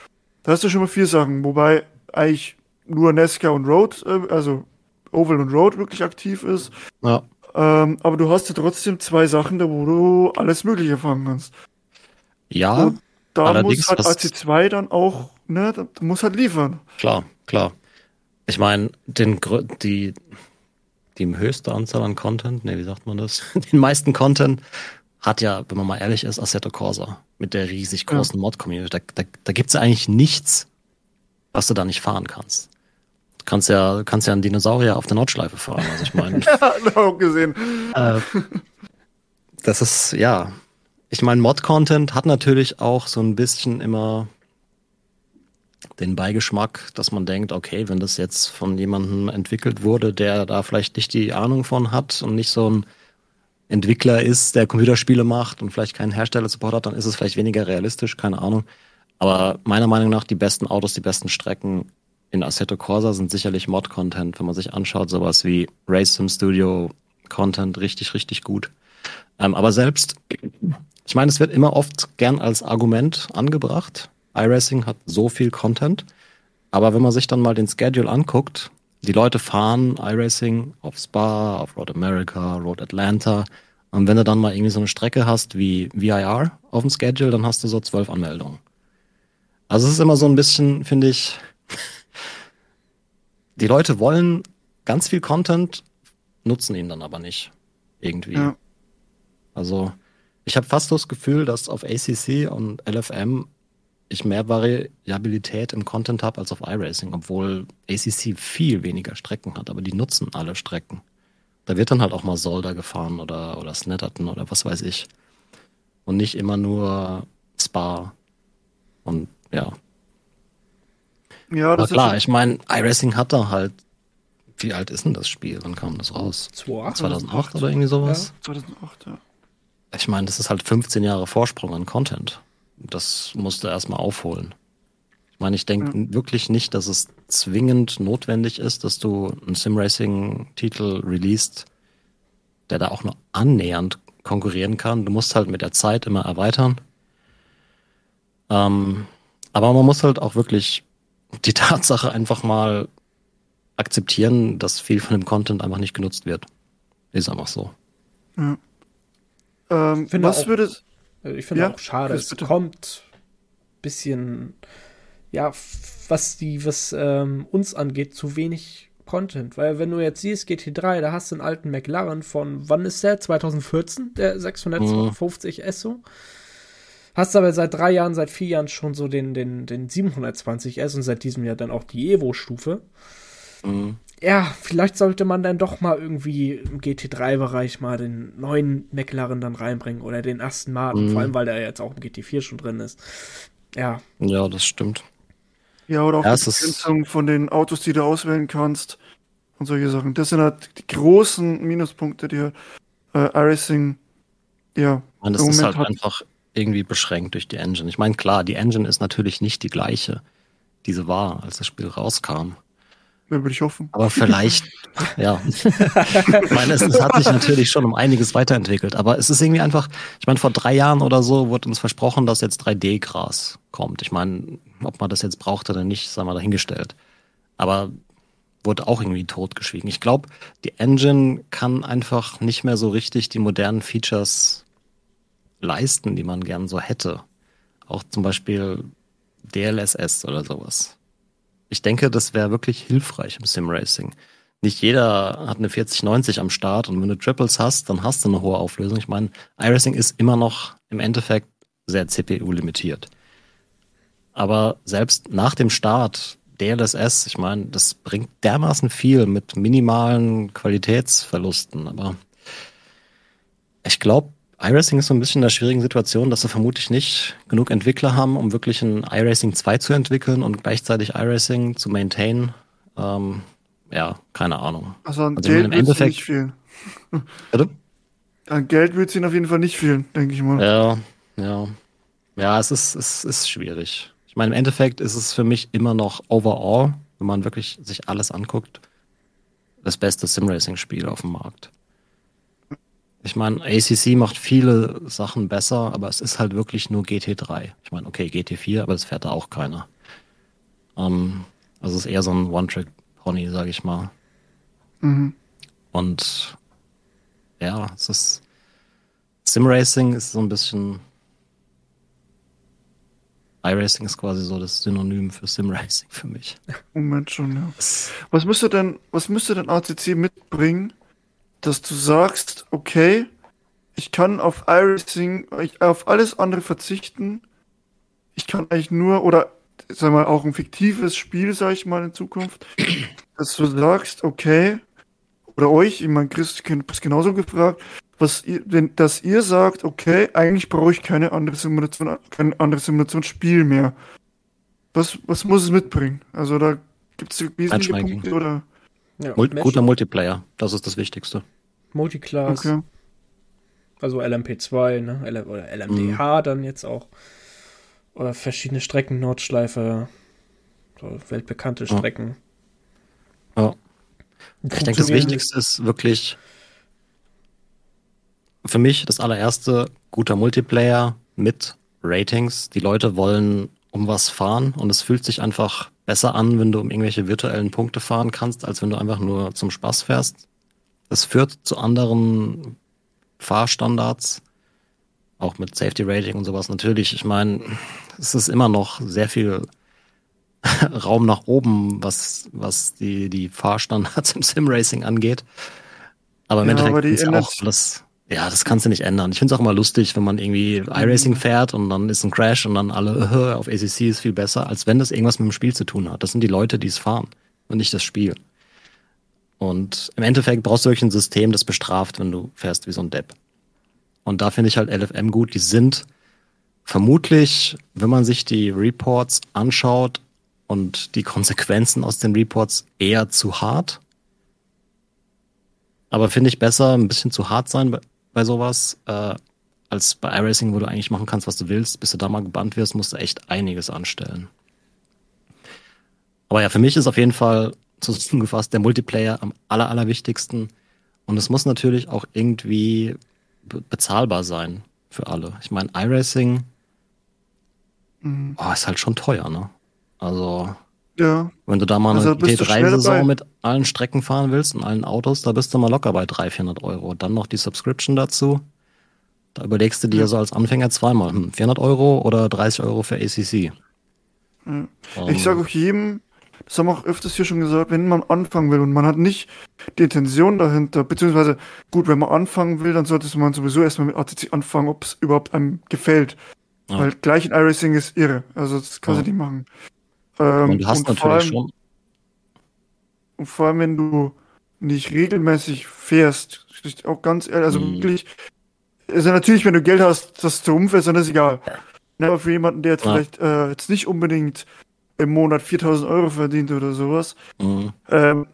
Da hast du schon mal vier Sachen, wobei eigentlich nur NASCAR und Road, äh, also Oval und Road wirklich aktiv ist. Ja. Ähm, aber du hast ja trotzdem zwei Sachen, da wo du alles Mögliche fahren kannst. Ja. Und da muss halt AC2 dann auch, ne, da muss halt liefern. Klar, klar. Ich meine, den die die höchste Anzahl an Content, ne, wie sagt man das? Den meisten Content hat ja, wenn man mal ehrlich ist, Assetto Corsa mit der riesig großen ja. Mod-Community. Da, da, da gibt es ja eigentlich nichts, was du da nicht fahren kannst. Du kannst ja, kannst ja einen Dinosaurier auf der Nordschleife fahren, also ich meine. ja, auch gesehen. Äh, das ist, ja. Ich meine, Mod-Content hat natürlich auch so ein bisschen immer den Beigeschmack, dass man denkt, okay, wenn das jetzt von jemandem entwickelt wurde, der da vielleicht nicht die Ahnung von hat und nicht so ein Entwickler ist, der Computerspiele macht und vielleicht keinen Hersteller-Support hat, dann ist es vielleicht weniger realistisch, keine Ahnung. Aber meiner Meinung nach die besten Autos, die besten Strecken in Assetto Corsa sind sicherlich Mod-Content, wenn man sich anschaut, sowas wie Race Sim Studio Content, richtig, richtig gut. Ähm, aber selbst, ich meine, es wird immer oft gern als Argument angebracht. iRacing hat so viel Content. Aber wenn man sich dann mal den Schedule anguckt, die Leute fahren iRacing auf Spa, auf Road America, Road Atlanta. Und wenn du dann mal irgendwie so eine Strecke hast wie VIR auf dem Schedule, dann hast du so zwölf Anmeldungen. Also es ist immer so ein bisschen, finde ich, die Leute wollen ganz viel Content, nutzen ihn dann aber nicht. Irgendwie. Ja. Also, ich habe fast das Gefühl, dass auf ACC und LFM ich mehr Variabilität im Content habe als auf iRacing, obwohl ACC viel weniger Strecken hat, aber die nutzen alle Strecken. Da wird dann halt auch mal Solda gefahren oder, oder Snetterton oder was weiß ich. Und nicht immer nur Spa. Und ja. Ja, das aber klar, ich meine, iRacing hat da halt. Wie alt ist denn das Spiel? Wann kam das raus? 2008, 2008 oder irgendwie sowas? Ja, 2008, ja. Ich meine, das ist halt 15 Jahre Vorsprung an Content. Das musste erstmal aufholen. Ich meine, ich denke ja. wirklich nicht, dass es zwingend notwendig ist, dass du einen Simracing-Titel releast, der da auch nur annähernd konkurrieren kann. Du musst halt mit der Zeit immer erweitern. Ähm, aber man muss halt auch wirklich die Tatsache einfach mal akzeptieren, dass viel von dem Content einfach nicht genutzt wird. Ist einfach so. Ja. Ähm, was würde also ich finde ja, auch schade. Es bitte. kommt bisschen, ja, was die, was ähm, uns angeht, zu wenig Content. Weil wenn du jetzt siehst, GT3, da hast du einen alten McLaren von, wann ist der? 2014, der 650 mhm. SO. Hast aber seit drei Jahren, seit vier Jahren schon so den, den, den 720S und seit diesem Jahr dann auch die Evo-Stufe. Mhm ja, vielleicht sollte man dann doch mal irgendwie im GT3-Bereich mal den neuen McLaren dann reinbringen oder den ersten Martin, mhm. vor allem weil der jetzt auch im GT4 schon drin ist. Ja. Ja, das stimmt. Ja, oder auch ja, die Begrenzung von den Autos, die du auswählen kannst und solche Sachen. Das sind halt die großen Minuspunkte, die äh, iRacing ja. Und das ist halt hat. einfach irgendwie beschränkt durch die Engine. Ich meine, klar, die Engine ist natürlich nicht die gleiche, die sie war, als das Spiel rauskam. Ja, würde ich hoffen. Aber vielleicht, ja. ich meine, es, es, hat sich natürlich schon um einiges weiterentwickelt. Aber es ist irgendwie einfach, ich meine, vor drei Jahren oder so wurde uns versprochen, dass jetzt 3D-Gras kommt. Ich meine, ob man das jetzt braucht oder nicht, sagen wir dahingestellt. Aber wurde auch irgendwie totgeschwiegen. Ich glaube, die Engine kann einfach nicht mehr so richtig die modernen Features leisten, die man gern so hätte. Auch zum Beispiel DLSS oder sowas. Ich denke, das wäre wirklich hilfreich im Simracing. Nicht jeder hat eine 4090 am Start und wenn du Triples hast, dann hast du eine hohe Auflösung. Ich meine, iRacing ist immer noch im Endeffekt sehr CPU-limitiert. Aber selbst nach dem Start DLSS, ich meine, das bringt dermaßen viel mit minimalen Qualitätsverlusten. Aber ich glaube, iRacing ist so ein bisschen in der schwierigen Situation, dass sie vermutlich nicht genug Entwickler haben, um wirklich ein iRacing 2 zu entwickeln und gleichzeitig iRacing zu maintainen. Ähm, ja, keine Ahnung. Also an also Geld im Endeffekt nicht fehlen. Bitte? An Geld wird es ihnen auf jeden Fall nicht fehlen, denke ich mal. Ja, ja. Ja, es ist, es ist schwierig. Ich meine, im Endeffekt ist es für mich immer noch overall, wenn man wirklich sich alles anguckt, das beste Simracing-Spiel auf dem Markt. Ich meine, ACC macht viele Sachen besser, aber es ist halt wirklich nur GT3. Ich meine, okay, GT4, aber das fährt da auch keiner. Ähm, also es ist eher so ein One-Trick-Pony, sag ich mal. Mhm. Und ja, es ist Sim-Racing ist so ein bisschen iRacing ist quasi so das Synonym für Sim-Racing für mich. Moment schon, ja. Was müsste denn, was müsste denn ACC mitbringen, dass du sagst, okay, ich kann auf iRacing, auf alles andere verzichten. Ich kann eigentlich nur, oder sag mal, auch ein fiktives Spiel, sag ich mal, in Zukunft, dass du sagst, okay, oder euch, ich meine, Chris, ich habe genauso gefragt, was ihr, wenn, dass ihr sagt, okay, eigentlich brauche ich keine andere Simulation, kein anderes Simulationsspiel mehr. Was, was muss es mitbringen? Also da gibt es wesentliche Punkte oder? Ja, Mul guter Multiplayer, das ist das Wichtigste. Multiclass. Okay. Also LMP2, ne? L oder LMDH mhm. dann jetzt auch. Oder verschiedene Strecken, Nordschleife, so weltbekannte Strecken. Ja. ja. Ich denke, das Wichtigste ist wirklich für mich das allererste guter Multiplayer mit Ratings. Die Leute wollen um was fahren und es fühlt sich einfach besser an, wenn du um irgendwelche virtuellen Punkte fahren kannst, als wenn du einfach nur zum Spaß fährst. Es führt zu anderen Fahrstandards, auch mit Safety Rating und sowas. Natürlich, ich meine, es ist immer noch sehr viel Raum nach oben, was, was die, die Fahrstandards im Sim Racing angeht. Aber im ja, Endeffekt ist ja auch alles Ja, das kannst du nicht ändern. Ich finde es auch immer lustig, wenn man irgendwie iRacing fährt und dann ist ein Crash und dann alle auf ACC ist viel besser, als wenn das irgendwas mit dem Spiel zu tun hat. Das sind die Leute, die es fahren und nicht das Spiel. Und im Endeffekt brauchst du wirklich ein System, das bestraft, wenn du fährst wie so ein Depp. Und da finde ich halt LFM gut. Die sind vermutlich, wenn man sich die Reports anschaut und die Konsequenzen aus den Reports eher zu hart. Aber finde ich besser, ein bisschen zu hart sein bei sowas, äh, als bei iRacing, wo du eigentlich machen kannst, was du willst. Bis du da mal gebannt wirst, musst du echt einiges anstellen. Aber ja, für mich ist auf jeden Fall zusammengefasst der Multiplayer am aller, allerwichtigsten. Und es muss natürlich auch irgendwie be bezahlbar sein für alle. Ich meine, iRacing mhm. oh, ist halt schon teuer, ne? Also, ja. wenn du da mal also eine T3-Saison mit allen Strecken fahren willst und allen Autos, da bist du mal locker bei 300, 400 Euro. Dann noch die Subscription dazu. Da überlegst du dir ja. so als Anfänger zweimal, hm, 400 Euro oder 30 Euro für ACC. Ja. Ich sage auch jedem, das haben wir auch öfters hier schon gesagt, wenn man anfangen will und man hat nicht die Intention dahinter, beziehungsweise gut, wenn man anfangen will, dann sollte man sowieso erstmal mit ATC anfangen, ob es überhaupt einem gefällt. Ja. Weil gleich in iRacing ist irre. Also das kann ja. nicht machen. Ähm, und du hast natürlich allem, schon. Und vor allem, wenn du nicht regelmäßig fährst, auch ganz ehrlich, also mhm. wirklich, also natürlich, wenn du Geld hast, dass du rumfährst, dann ist egal. Ja, aber für jemanden, der jetzt ja. vielleicht äh, jetzt nicht unbedingt im Monat 4000 Euro verdient oder sowas, mhm. ähm,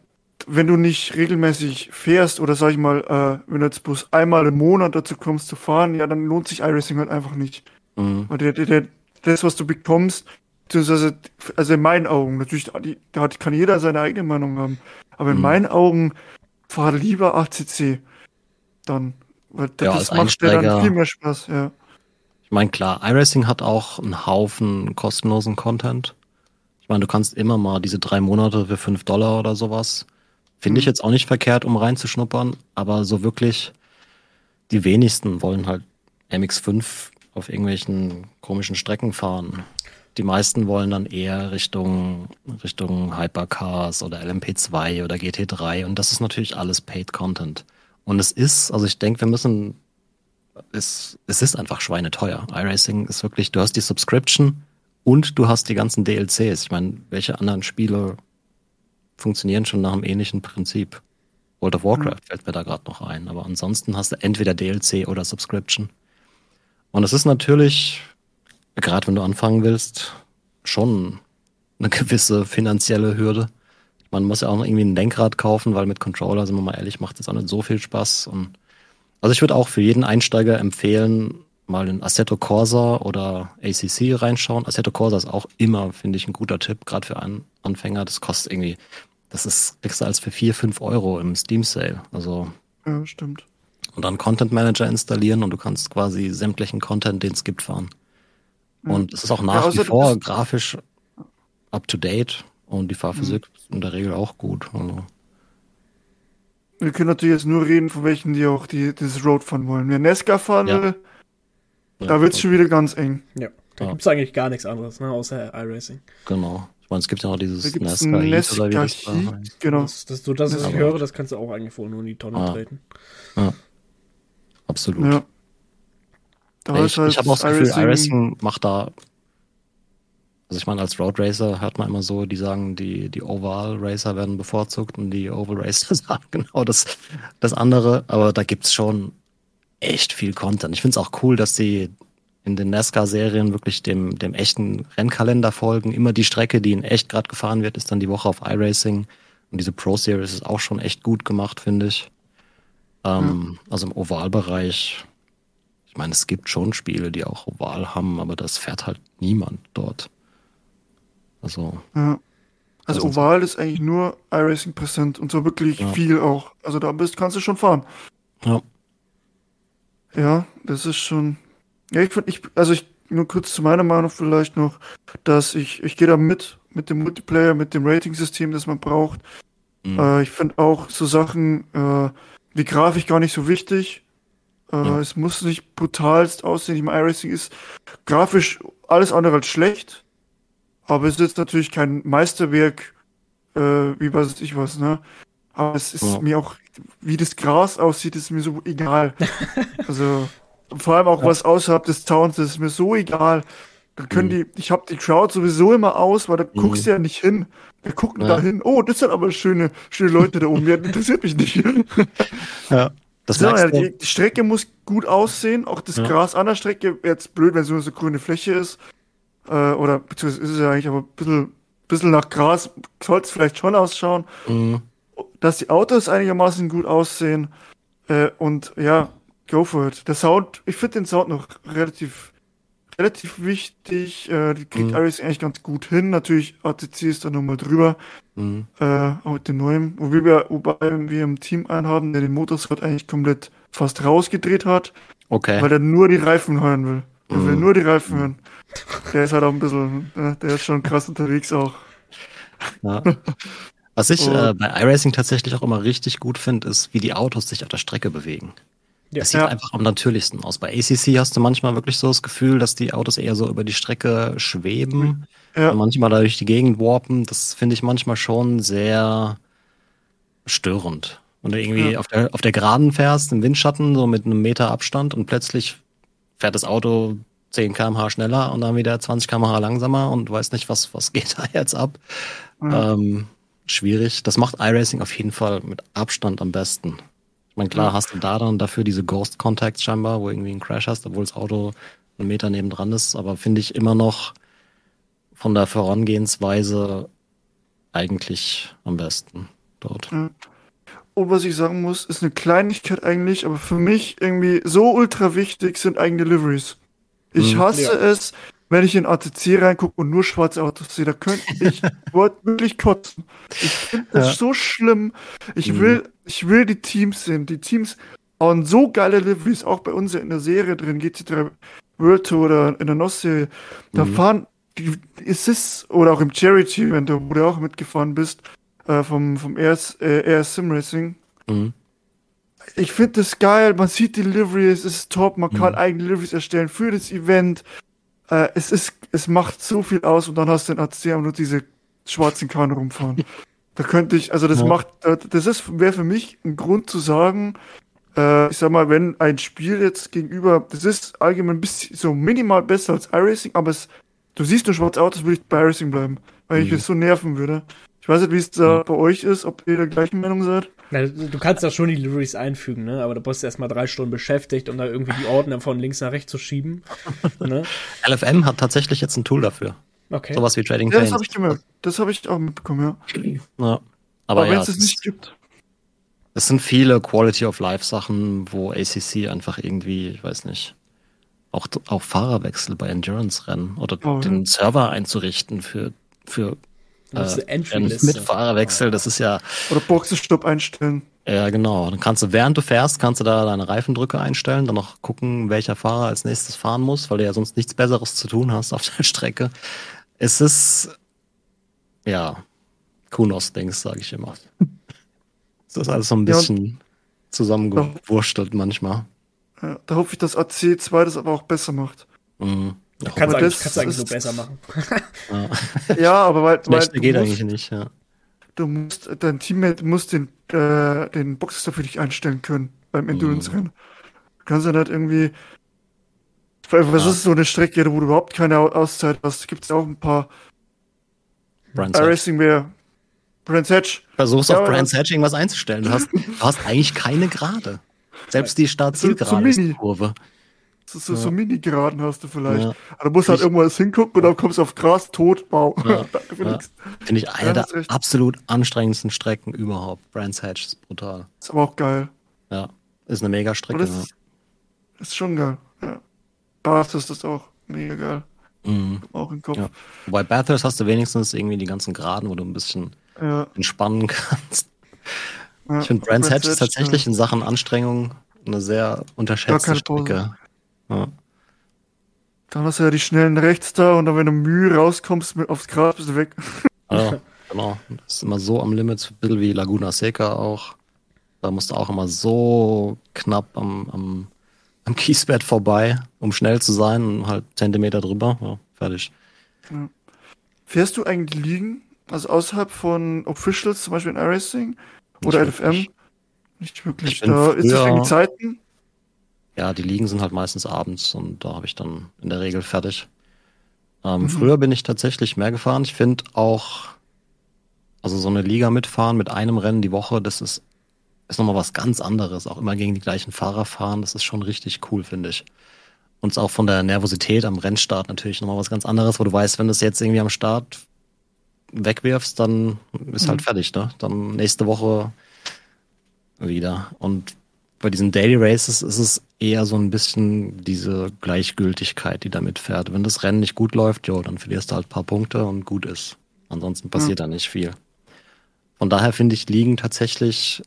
wenn du nicht regelmäßig fährst oder sag ich mal, äh, wenn du jetzt bloß einmal im Monat dazu kommst zu fahren, ja, dann lohnt sich iRacing halt einfach nicht. Mhm. Weil der, der, der, das, was du bekommst, beziehungsweise, also in meinen Augen, natürlich, da kann jeder seine eigene Meinung haben, aber in mhm. meinen Augen fahr lieber ACC dann. Weil ja, das macht dir dann viel mehr Spaß, ja. Ich meine, klar, iRacing hat auch einen Haufen kostenlosen Content. Ich meine, du kannst immer mal diese drei Monate für fünf Dollar oder sowas. Finde ich mhm. jetzt auch nicht verkehrt, um reinzuschnuppern, aber so wirklich die wenigsten wollen halt MX5 auf irgendwelchen komischen Strecken fahren. Die meisten wollen dann eher Richtung, Richtung Hypercars oder LMP2 oder GT3 und das ist natürlich alles Paid Content. Und es ist, also ich denke, wir müssen, es, es ist einfach schweineteuer. iRacing ist wirklich, du hast die Subscription, und du hast die ganzen DLCs. Ich meine, welche anderen Spiele funktionieren schon nach einem ähnlichen Prinzip? World of Warcraft mhm. fällt mir da gerade noch ein. Aber ansonsten hast du entweder DLC oder Subscription. Und es ist natürlich, gerade wenn du anfangen willst, schon eine gewisse finanzielle Hürde. Man muss ja auch noch irgendwie ein Lenkrad kaufen, weil mit Controller, sind wir mal ehrlich, macht es auch nicht so viel Spaß. Und also ich würde auch für jeden Einsteiger empfehlen, mal in Assetto Corsa oder ACC reinschauen. Assetto Corsa ist auch immer, finde ich, ein guter Tipp, gerade für einen Anfänger. Das kostet irgendwie, das ist, kriegst du als für vier fünf Euro im Steam Sale. Also. Ja, stimmt. Und dann Content Manager installieren und du kannst quasi sämtlichen Content, den es gibt, fahren. Ja. Und es ist auch nach ja, wie vor grafisch up to date und die Fahrphysik mhm. ist in der Regel auch gut. Also. Wir können natürlich jetzt nur reden, von welchen die auch die, dieses Road fahren wollen. Wer Nesca fahren will, ja, da wird es schon wieder ganz eng. Ja, da ja. gibt es eigentlich gar nichts anderes, ne, außer iRacing. Genau. Ich meine, es gibt ja auch dieses NASCAR Heat oder wie das da Genau. Das, das, du, das, was ich höre, das kannst du auch eigentlich wohl nur in die Tonne ah. treten. Ja. Absolut. Ja. Da ich halt ich habe auch das Gefühl, iRacing macht da also ich meine, als Road Racer hört man immer so, die sagen, die, die Oval Racer werden bevorzugt und die Oval Racer sagen genau das, das andere. Aber da gibt's schon echt viel Content. Ich finde es auch cool, dass sie in den NASCAR-Serien wirklich dem, dem echten Rennkalender folgen. Immer die Strecke, die in echt gerade gefahren wird, ist dann die Woche auf iRacing. Und diese Pro-Series ist auch schon echt gut gemacht, finde ich. Ähm, ja. Also im Ovalbereich. Ich meine, es gibt schon Spiele, die auch Oval haben, aber das fährt halt niemand dort. Also. Ja. Also, also Oval ist eigentlich nur iRacing präsent und so wirklich ja. viel auch. Also da bist, kannst du schon fahren. Ja. Ja, das ist schon. Ja, ich finde, ich, also ich, nur kurz zu meiner Meinung vielleicht noch, dass ich, ich gehe da mit, mit dem Multiplayer, mit dem Rating-System, das man braucht. Mhm. Äh, ich finde auch so Sachen äh, wie Grafik gar nicht so wichtig. Äh, ja. Es muss nicht brutalst aussehen. Ich meine, iRacing ist grafisch alles andere als schlecht. Aber es ist jetzt natürlich kein Meisterwerk, äh, wie weiß ich was, ne? Aber es ist ja. mir auch, wie das Gras aussieht, ist mir so egal. also, vor allem auch ja. was außerhalb des Zauns, das ist mir so egal. Da können mhm. die, ich hab die Crowd sowieso immer aus, weil da mhm. guckst du ja nicht hin. Wir gucken ja. da hin. Oh, das sind aber schöne, schöne Leute da oben. Ja, interessiert mich nicht. ja. Das so, ja, die, die, Strecke muss gut aussehen. Auch das ja. Gras an der Strecke, jetzt blöd, wenn es so eine grüne Fläche ist. Äh, oder beziehungsweise ist es ja eigentlich aber ein bisschen, bisschen nach Gras, soll es vielleicht schon ausschauen. Mhm. Dass die Autos einigermaßen gut aussehen. Äh, und ja, go for it. Der Sound, ich finde den Sound noch relativ relativ wichtig. Äh, die kriegt mhm. Iris eigentlich ganz gut hin. Natürlich, ATC ist da nochmal drüber. Mhm. Äh, auch mit dem neuen. Wobei wir, wobei wir im Team einen haben, der den Motorrad eigentlich komplett fast rausgedreht hat. Okay. Weil er nur die Reifen hören will. Er mhm. will nur die Reifen hören. Der ist halt auch ein bisschen, äh, der ist schon krass unterwegs auch. Ja. Was ich äh, bei iRacing tatsächlich auch immer richtig gut finde, ist, wie die Autos sich auf der Strecke bewegen. Ja. Das sieht ja. einfach am natürlichsten aus. Bei ACC hast du manchmal wirklich so das Gefühl, dass die Autos eher so über die Strecke schweben ja. und manchmal da durch die Gegend warpen. Das finde ich manchmal schon sehr störend. Und du irgendwie auf, der, auf der Geraden fährst, im Windschatten, so mit einem Meter Abstand und plötzlich fährt das Auto 10 kmh schneller und dann wieder 20 kmh langsamer und du weißt nicht, was, was geht da jetzt ab. Ähm, schwierig. Das macht iRacing auf jeden Fall mit Abstand am besten. Ich meine, klar hast du da dann dafür diese Ghost Contacts scheinbar, wo irgendwie ein Crash hast, obwohl das Auto einen Meter nebendran ist, aber finde ich immer noch von der Vorangehensweise eigentlich am besten dort. Und was ich sagen muss, ist eine Kleinigkeit eigentlich, aber für mich irgendwie so ultra wichtig sind eigene Deliveries. Ich hm. hasse ja. es, wenn ich in ATC reingucke und nur schwarze Autos sehe, da könnte ich wirklich kotzen. Ich finde das ja. so schlimm. Ich mhm. will, ich will die Teams sehen. Die Teams hauen so geile Liveries, auch bei uns in der Serie drin, GT3 World Tour oder in der NOS-Serie. Da mhm. fahren, die, ist es, oder auch im Charity Event, wo du auch mitgefahren bist, äh, vom, vom RS, äh, RS Sim Racing. Mhm. Ich finde das geil, man sieht die Liveries, es ist top, man kann mhm. eigene Liveries erstellen für das Event äh, es ist, es macht so viel aus und dann hast du in ACM nur diese schwarzen Kahn rumfahren. Da könnte ich, also das ja. macht, das ist, wäre für mich ein Grund zu sagen, äh, ich sag mal, wenn ein Spiel jetzt gegenüber, das ist allgemein ein bisschen so minimal besser als iRacing, aber es, du siehst nur schwarze Autos, würde ich bei iRacing bleiben, weil mhm. ich es so nerven würde. Ich weiß nicht, wie es da mhm. bei euch ist, ob ihr der gleichen Meinung seid. Na, du kannst da schon die Liveries einfügen, ne? aber da bist du erstmal drei Stunden beschäftigt, um da irgendwie die Ordner von links nach rechts zu schieben. ne? LFM hat tatsächlich jetzt ein Tool dafür. Okay. Sowas wie Trading Ja, das habe ich gemerkt. Das habe ich auch mitbekommen, ja. ja. Aber, aber ja, wenn es es nicht gibt. Es sind viele Quality of Life Sachen, wo ACC einfach irgendwie, ich weiß nicht, auch, auch Fahrerwechsel bei Endurance-Rennen oder oh, den ja. Server einzurichten für, für äh, mit Fahrerwechsel, das ist ja. Oder Boxenstopp einstellen. Ja, genau. Dann kannst du, während du fährst, kannst du da deine Reifendrücke einstellen, dann noch gucken, welcher Fahrer als nächstes fahren muss, weil du ja sonst nichts Besseres zu tun hast auf der Strecke. Es ist, ja, Kunos-Dings, sage ich immer. Das ist alles so ein bisschen ja, zusammengewurstelt manchmal. Ja, da hoffe ich, dass AC2 das aber auch besser macht. Mhm. Ja, kannst, du eigentlich, kannst du eigentlich nur besser machen. ja. ja, aber weil, weil geht musst, eigentlich nicht, ja. Du musst, dein Teammate muss den, äh, den Boxer für dich einstellen können beim Endurance-Rennen. Du kannst ja nicht irgendwie. Was ja. ist so eine Strecke, wo du überhaupt keine Auszeit hast? Gibt es auch ein paar Brands Racing mehr. Brands Hatch. Versuchst ja, auf Brands Hatch irgendwas einzustellen. Du hast, du hast eigentlich keine Gerade. Selbst die Start-Ziel-Gerade ist Kurve. So, so, ja. so Mini-Geraden hast du vielleicht. Ja. Aber du musst halt irgendwas hingucken und dann kommst du auf Gras, tot, Bau. Ja. ja. Finde ich eine der absolut anstrengendsten Strecken überhaupt. Brands Hatch ist brutal. Ist aber auch geil. Ja, ist eine mega Strecke. Ist, ist, schon geil. Ja. Bathurst ist auch mega geil. Mhm. Auch im Kopf. Ja. Wobei Bathurst hast du wenigstens irgendwie die ganzen Geraden, wo du ein bisschen entspannen kannst. ich finde Brands Hatch ist tatsächlich in Sachen Anstrengung eine sehr unterschätzte Strecke. Ja. Dann hast du ja die schnellen rechts da und dann, wenn du Mühe rauskommst mit aufs Gras, bist du weg. Ja, genau. Das ist immer so am Limit, ein bisschen wie Laguna Seca auch. Da musst du auch immer so knapp am, am, am Kiesbett vorbei, um schnell zu sein und halt Zentimeter drüber. Ja, fertig. Ja. Fährst du eigentlich liegen? Also außerhalb von Officials, zum Beispiel in iRacing? Oder nicht LFM? Wirklich. Nicht wirklich. Da ist es wegen Zeiten? Ja, die Ligen sind halt meistens abends und da habe ich dann in der Regel fertig. Ähm, mhm. Früher bin ich tatsächlich mehr gefahren. Ich finde auch, also so eine Liga mitfahren mit einem Rennen die Woche, das ist, ist nochmal was ganz anderes. Auch immer gegen die gleichen Fahrer fahren, das ist schon richtig cool, finde ich. Und es auch von der Nervosität am Rennstart natürlich nochmal was ganz anderes, wo du weißt, wenn du es jetzt irgendwie am Start wegwirfst, dann ist halt mhm. fertig, ne? Dann nächste Woche wieder. Und bei diesen Daily Races ist es eher so ein bisschen diese Gleichgültigkeit, die damit fährt. Wenn das Rennen nicht gut läuft, jo, dann verlierst du halt ein paar Punkte und gut ist. Ansonsten passiert ja. da nicht viel. Von daher finde ich Ligen tatsächlich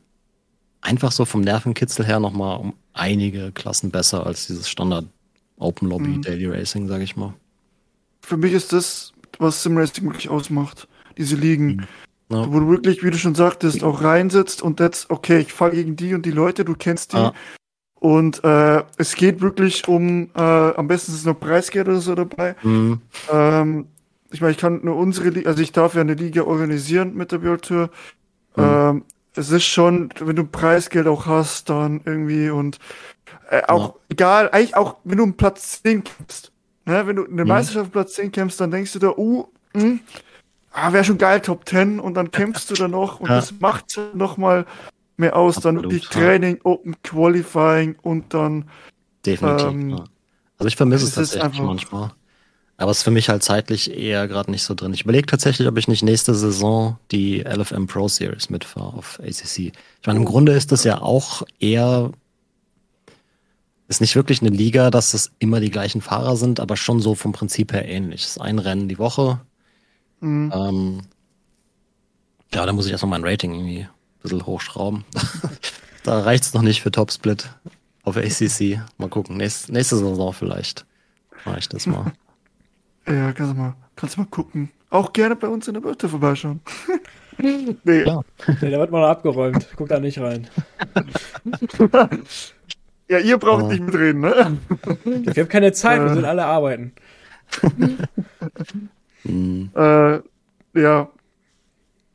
einfach so vom Nervenkitzel her nochmal um einige Klassen besser als dieses Standard Open Lobby mhm. Daily Racing, sage ich mal. Für mich ist das, was Sim Racing wirklich ausmacht. Diese Ligen. Mhm. Ja. Wo du wirklich, wie du schon sagtest, auch reinsitzt und jetzt, okay, ich fahre gegen die und die Leute, du kennst die. Ah. Und äh, es geht wirklich um, äh, am besten ist noch Preisgeld oder so dabei. Mhm. Ähm, ich meine, ich kann nur unsere Liga, also ich darf ja eine Liga organisieren mit der World Tour. Mhm. Ähm, es ist schon, wenn du Preisgeld auch hast, dann irgendwie und äh, auch ja. egal, eigentlich auch, wenn du einen Platz 10 kämpfst, ne, wenn du eine mhm. Meisterschaft Platz 10 kämpfst, dann denkst du da, uh, mh, hm, ah, wäre schon geil, Top 10 und dann kämpfst du da noch und ja. das macht noch mal mehr aus, Absolut, dann ja. Training, Open Qualifying und dann Definitiv. Ähm, ja. Also ich vermisse es tatsächlich manchmal. Aber es ist für mich halt zeitlich eher gerade nicht so drin. Ich überlege tatsächlich, ob ich nicht nächste Saison die LFM Pro Series mitfahre auf ACC. Ich meine, im oh. Grunde ist das ja auch eher, ist nicht wirklich eine Liga, dass es immer die gleichen Fahrer sind, aber schon so vom Prinzip her ähnlich. Es ist ein Rennen die Woche. Mhm. Ähm, ja, da muss ich erstmal mein Rating irgendwie bisschen hochschrauben. da reicht es noch nicht für Topsplit auf ACC. Mal gucken. Nächste, nächste Saison vielleicht mache ich das mal. Ja, kannst du mal, kannst du mal gucken. Auch gerne bei uns in der Birte vorbeischauen. nee. Ja. nee, da wird mal abgeräumt. Guck da nicht rein. ja, ihr braucht oh. nicht mitreden, ne? Wir haben keine Zeit, wir äh. sind alle arbeiten. Äh, ja,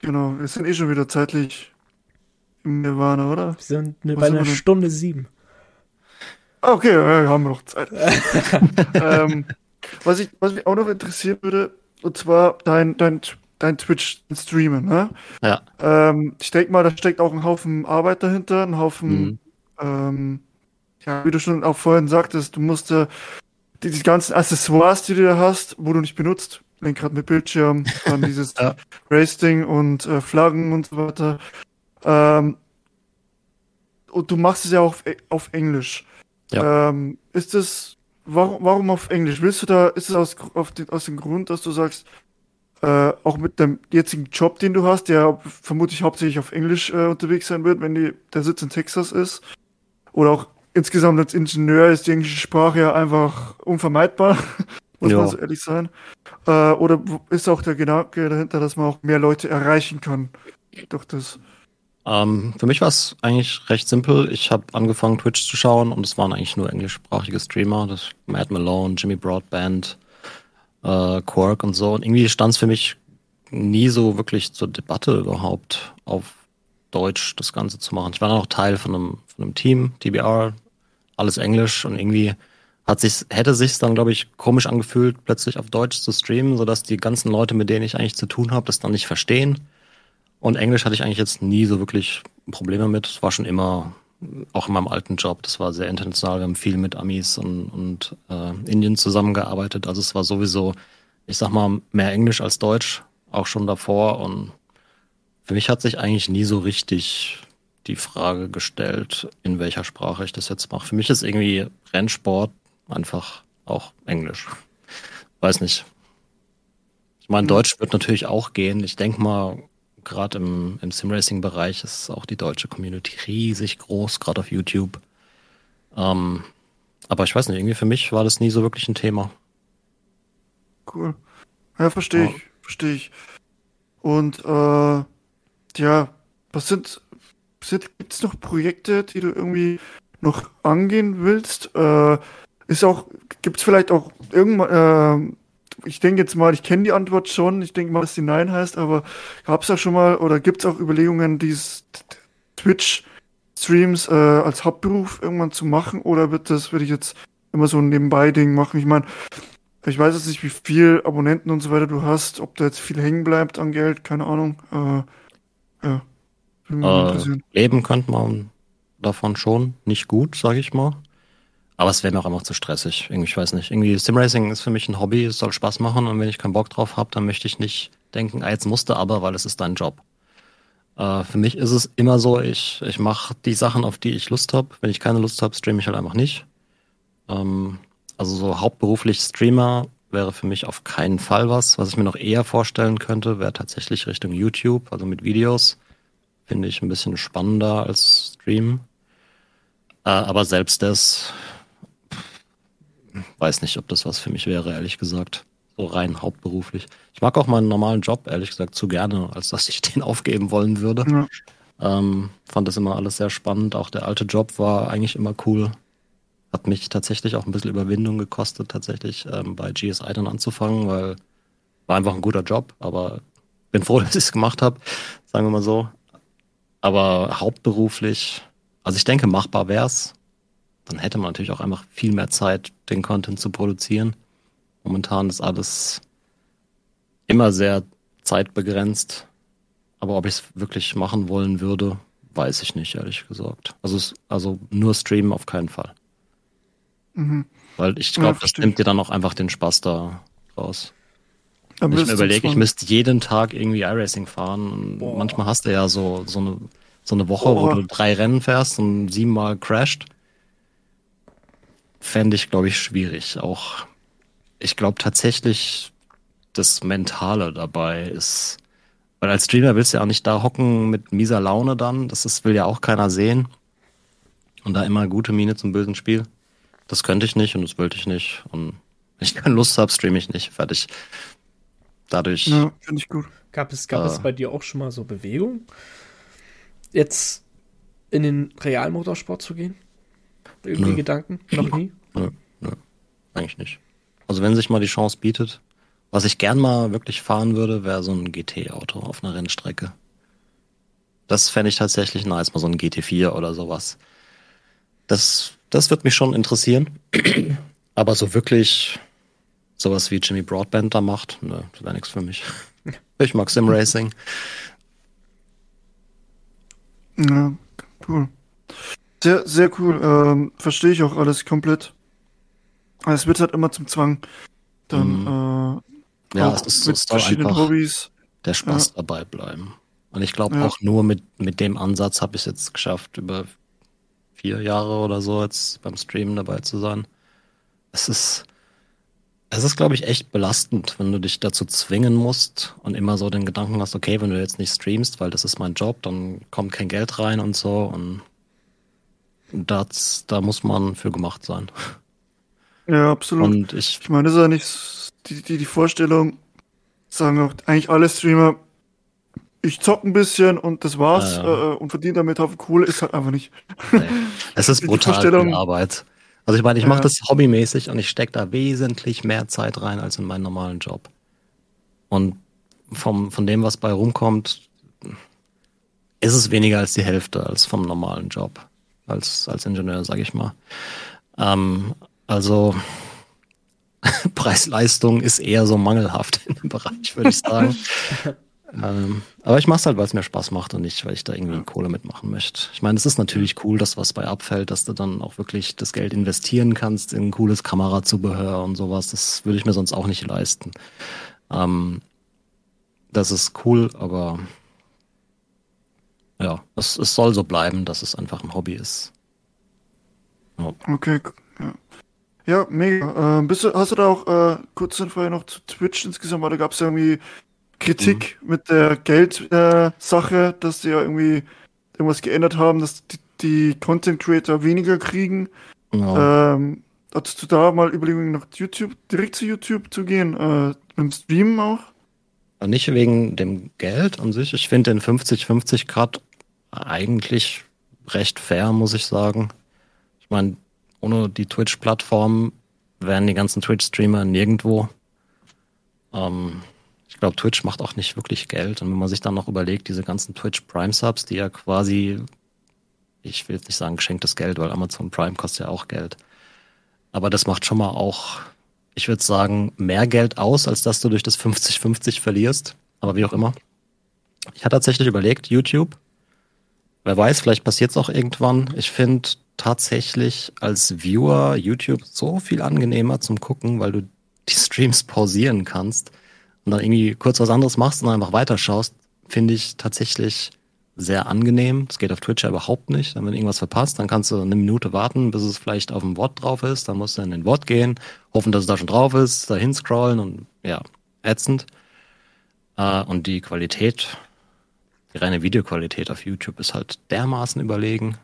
genau. Wir sind eh schon wieder zeitlich Nirvana, oder? Wir sind bei einer Stunde sieben. Okay, ja, haben wir noch Zeit. ähm, was, ich, was mich auch noch interessieren würde, und zwar dein, dein, dein Twitch-Streamen, ne? Ja. Ähm, ich denke mal, da steckt auch ein Haufen Arbeit dahinter, ein Haufen, mhm. ähm, ja, wie du schon auch vorhin sagtest, du musst äh, die, die ganzen Accessoires, die du da hast, wo du nicht benutzt, Lenkrad mit Bildschirm, dann dieses ja. Racing und äh, Flaggen und so weiter. Ähm, und du machst es ja auch auf, auf Englisch. Ja. Ähm, ist es, warum, warum auf Englisch? Willst du da, ist es aus, den, aus dem Grund, dass du sagst, äh, auch mit dem jetzigen Job, den du hast, der vermutlich hauptsächlich auf Englisch äh, unterwegs sein wird, wenn die, der Sitz in Texas ist, oder auch insgesamt als Ingenieur ist die englische Sprache ja einfach unvermeidbar, muss ja. man so ehrlich sein. Äh, oder ist auch der Gedanke dahinter, dass man auch mehr Leute erreichen kann durch das? Ähm, für mich war es eigentlich recht simpel. Ich habe angefangen, Twitch zu schauen und es waren eigentlich nur englischsprachige Streamer. Das Matt Malone, Jimmy Broadband, äh, Quark und so. Und irgendwie stand es für mich nie so wirklich zur Debatte überhaupt auf Deutsch das Ganze zu machen. Ich war dann auch Teil von einem, von einem Team, TBR, alles Englisch und irgendwie hat sich, hätte sich dann, glaube ich, komisch angefühlt, plötzlich auf Deutsch zu streamen, sodass die ganzen Leute, mit denen ich eigentlich zu tun habe, das dann nicht verstehen. Und Englisch hatte ich eigentlich jetzt nie so wirklich Probleme mit. Es war schon immer, auch in meinem alten Job, das war sehr international. Wir haben viel mit Amis und, und äh, Indien zusammengearbeitet. Also es war sowieso, ich sag mal, mehr Englisch als Deutsch, auch schon davor. Und für mich hat sich eigentlich nie so richtig die Frage gestellt, in welcher Sprache ich das jetzt mache. Für mich ist irgendwie Rennsport einfach auch Englisch. Weiß nicht. Ich meine, Deutsch wird natürlich auch gehen. Ich denke mal, gerade im, im Simracing-Bereich ist auch die deutsche Community riesig groß, gerade auf YouTube. Ähm, aber ich weiß nicht, irgendwie für mich war das nie so wirklich ein Thema. Cool. Ja, verstehe ich, verstehe ich. Und äh, ja, was sind, gibt es noch Projekte, die du irgendwie noch angehen willst? Äh, ist auch, gibt es vielleicht auch irgendwann, äh, ich denke jetzt mal, ich kenne die Antwort schon, ich denke mal, dass die Nein heißt, aber gab es auch schon mal oder gibt es auch Überlegungen, dies Twitch-Streams äh, als Hauptberuf irgendwann zu machen oder wird das, würde ich jetzt immer so ein Nebenbei-Ding machen? Ich meine, ich weiß jetzt nicht, wie viel Abonnenten und so weiter du hast, ob da jetzt viel hängen bleibt an Geld, keine Ahnung. Äh, ja. Äh, leben könnte man davon schon, nicht gut, sage ich mal. Aber es wäre mir auch einfach zu stressig. Irgendwie, ich weiß nicht. Irgendwie Simracing ist für mich ein Hobby, es soll Spaß machen und wenn ich keinen Bock drauf habe, dann möchte ich nicht denken, ah, jetzt musste aber, weil es ist dein Job. Äh, für mich ist es immer so, ich, ich mache die Sachen, auf die ich Lust habe. Wenn ich keine Lust habe, streame ich halt einfach nicht. Ähm, also so hauptberuflich Streamer wäre für mich auf keinen Fall was. Was ich mir noch eher vorstellen könnte, wäre tatsächlich Richtung YouTube, also mit Videos. Finde ich ein bisschen spannender als Stream. Äh, aber selbst das, weiß nicht, ob das was für mich wäre, ehrlich gesagt. So rein hauptberuflich. Ich mag auch meinen normalen Job, ehrlich gesagt, zu gerne, als dass ich den aufgeben wollen würde. Ja. Ähm, fand das immer alles sehr spannend. Auch der alte Job war eigentlich immer cool. Hat mich tatsächlich auch ein bisschen Überwindung gekostet, tatsächlich ähm, bei GSI dann anzufangen, weil war einfach ein guter Job, aber bin froh, dass ich es gemacht habe, sagen wir mal so. Aber hauptberuflich, also ich denke, machbar wär's. Dann hätte man natürlich auch einfach viel mehr Zeit, den Content zu produzieren. Momentan ist alles immer sehr zeitbegrenzt. Aber ob ich es wirklich machen wollen würde, weiß ich nicht, ehrlich gesagt. Also, also nur streamen auf keinen Fall. Mhm. Weil ich glaube, ja, das nimmt dir dann auch einfach den Spaß da raus. Wenn ich mir überlege, ich müsste jeden Tag irgendwie iRacing fahren. Und Boah. manchmal hast du ja so, so, eine, so eine Woche, Boah. wo du drei Rennen fährst und siebenmal crasht. Fände ich, glaube ich, schwierig. Auch, ich glaube tatsächlich, das Mentale dabei ist. Weil als Streamer willst du ja auch nicht da hocken mit mieser Laune dann. Das ist, will ja auch keiner sehen. Und da immer gute Miene zum bösen Spiel. Das könnte ich nicht und das wollte ich nicht. Und wenn ich keine Lust habe, streame ich nicht. Fertig. Dadurch. Ja, finde ich gut. Gab es, gab äh, es bei dir auch schon mal so Bewegung? Jetzt in den Realmotorsport zu gehen? Irgendwie nö. Gedanken? Noch nie? Nö, nö. Eigentlich nicht. Also wenn sich mal die Chance bietet, was ich gern mal wirklich fahren würde, wäre so ein GT-Auto auf einer Rennstrecke. Das fände ich tatsächlich nice, mal so ein GT4 oder sowas. Das das wird mich schon interessieren. Aber so wirklich sowas wie Jimmy Broadband da macht, ne, das wäre nichts für mich. Ich mag Sim Racing. Ja, cool. Sehr, sehr cool. Ähm, Verstehe ich auch alles komplett. Es wird halt immer zum Zwang. Dann mm. äh, ja, es ist, mit es verschiedenen Hobbys. Der Spaß ja. dabei bleiben. Und ich glaube ja. auch nur mit, mit dem Ansatz habe ich es jetzt geschafft, über vier Jahre oder so jetzt beim Streamen dabei zu sein. Es ist, es ist, glaube ich, echt belastend, wenn du dich dazu zwingen musst und immer so den Gedanken hast, okay, wenn du jetzt nicht streamst, weil das ist mein Job, dann kommt kein Geld rein und so und das, da muss man für gemacht sein. Ja, absolut. Und ich, ich meine, das ist ja nicht die, die, die Vorstellung, sagen auch eigentlich alle Streamer, ich zock ein bisschen und das war's ja, ja. Äh, und verdiene damit auf Kohle, ist halt einfach nicht. Nee. Es ist brutal viel Arbeit. Also ich meine, ich mache das hobbymäßig und ich stecke da wesentlich mehr Zeit rein als in meinen normalen Job. Und vom, von dem, was bei rumkommt, ist es weniger als die Hälfte als vom normalen Job. Als, als Ingenieur, sage ich mal. Ähm, also Preis-Leistung ist eher so mangelhaft in dem Bereich, würde ich sagen. Ähm, aber ich mache es halt, weil es mir Spaß macht und nicht, weil ich da irgendwie Kohle mitmachen möchte. Ich meine, es ist natürlich cool, dass was bei abfällt, dass du dann auch wirklich das Geld investieren kannst in ein cooles Kamerazubehör und sowas. Das würde ich mir sonst auch nicht leisten. Ähm, das ist cool, aber ja, es, es soll so bleiben, dass es einfach ein Hobby ist. Ja. Okay, ja. Ja, mega. Äh, bist du, hast du da auch äh, kurz vorher noch zu Twitch insgesamt, weil da gab es ja irgendwie Kritik mhm. mit der Geldsache, äh, dass sie ja irgendwie irgendwas geändert haben, dass die, die Content Creator weniger kriegen. Ja. Ähm, hattest du da mal Überlegungen nach YouTube, direkt zu YouTube zu gehen, äh, im Streamen auch? Nicht wegen dem Geld an sich. Ich finde den 50-50 Grad eigentlich recht fair, muss ich sagen. Ich meine, ohne die Twitch-Plattform wären die ganzen Twitch-Streamer nirgendwo. Ähm, ich glaube, Twitch macht auch nicht wirklich Geld. Und wenn man sich dann noch überlegt, diese ganzen Twitch Prime Subs, die ja quasi ich will jetzt nicht sagen geschenktes Geld, weil Amazon Prime kostet ja auch Geld. Aber das macht schon mal auch, ich würde sagen, mehr Geld aus, als dass du durch das 50-50 verlierst. Aber wie auch immer. Ich hatte tatsächlich überlegt, YouTube. Wer weiß, vielleicht passiert es auch irgendwann. Ich finde tatsächlich als Viewer YouTube so viel angenehmer zum Gucken, weil du die Streams pausieren kannst und dann irgendwie kurz was anderes machst und dann einfach weiterschaust, finde ich tatsächlich sehr angenehm. Das geht auf Twitch ja überhaupt nicht. Wenn irgendwas verpasst, dann kannst du eine Minute warten, bis es vielleicht auf dem Wort drauf ist. Dann musst du in den Wort gehen, hoffen, dass es da schon drauf ist, da hinscrollen und ja, ätzend. Äh, und die Qualität, die reine Videoqualität auf YouTube ist halt dermaßen überlegen.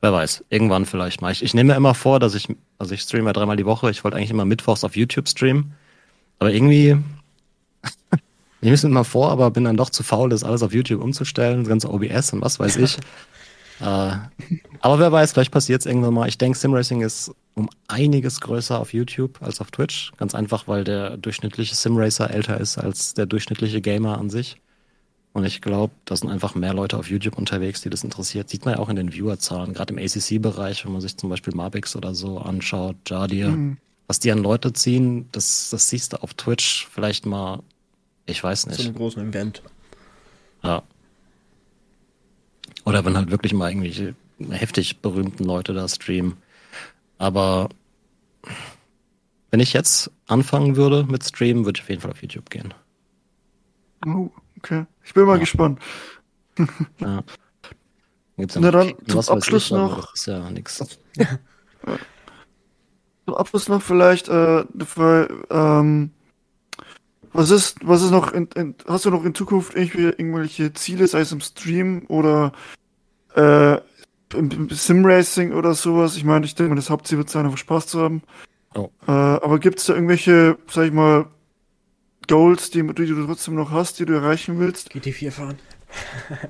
Wer weiß, irgendwann vielleicht mal. Ich, ich nehme mir immer vor, dass ich, also ich streame ja dreimal die Woche. Ich wollte eigentlich immer mittwochs auf YouTube streamen. Aber irgendwie Ich nehme es mir mal vor, aber bin dann doch zu faul, das alles auf YouTube umzustellen, das ganze OBS und was weiß ich. äh, aber wer weiß, vielleicht passiert es irgendwann mal. Ich denke, Simracing ist um einiges größer auf YouTube als auf Twitch. Ganz einfach, weil der durchschnittliche Simracer älter ist als der durchschnittliche Gamer an sich. Und ich glaube, da sind einfach mehr Leute auf YouTube unterwegs, die das interessiert. Sieht man ja auch in den Viewerzahlen, gerade im ACC-Bereich, wenn man sich zum Beispiel Mabix oder so anschaut, Jardir. Mhm. Was die an Leute ziehen, das, das siehst du auf Twitch vielleicht mal ich weiß nicht. Zu einem großen Event. Ja. Oder wenn halt wirklich mal irgendwelche heftig berühmten Leute da streamen. Aber wenn ich jetzt anfangen würde mit Streamen, würde ich auf jeden Fall auf YouTube gehen. Oh, okay. Ich bin mal ja. gespannt. ja. Gibt's ja Na dann zum Abschluss ich, noch. Ist ja nichts. zum Abschluss noch vielleicht, äh, für, ähm, was ist, was ist noch, in, in, hast du noch in Zukunft irgendwelche Ziele, sei es im Stream oder äh, im, im Sim-Racing oder sowas? Ich meine, ich denke mal, das Hauptziel wird sein, einfach Spaß zu haben. Oh. Äh, aber gibt es da irgendwelche, sag ich mal, Goals, die, die, du trotzdem noch hast, die du erreichen willst? GT4 fahren.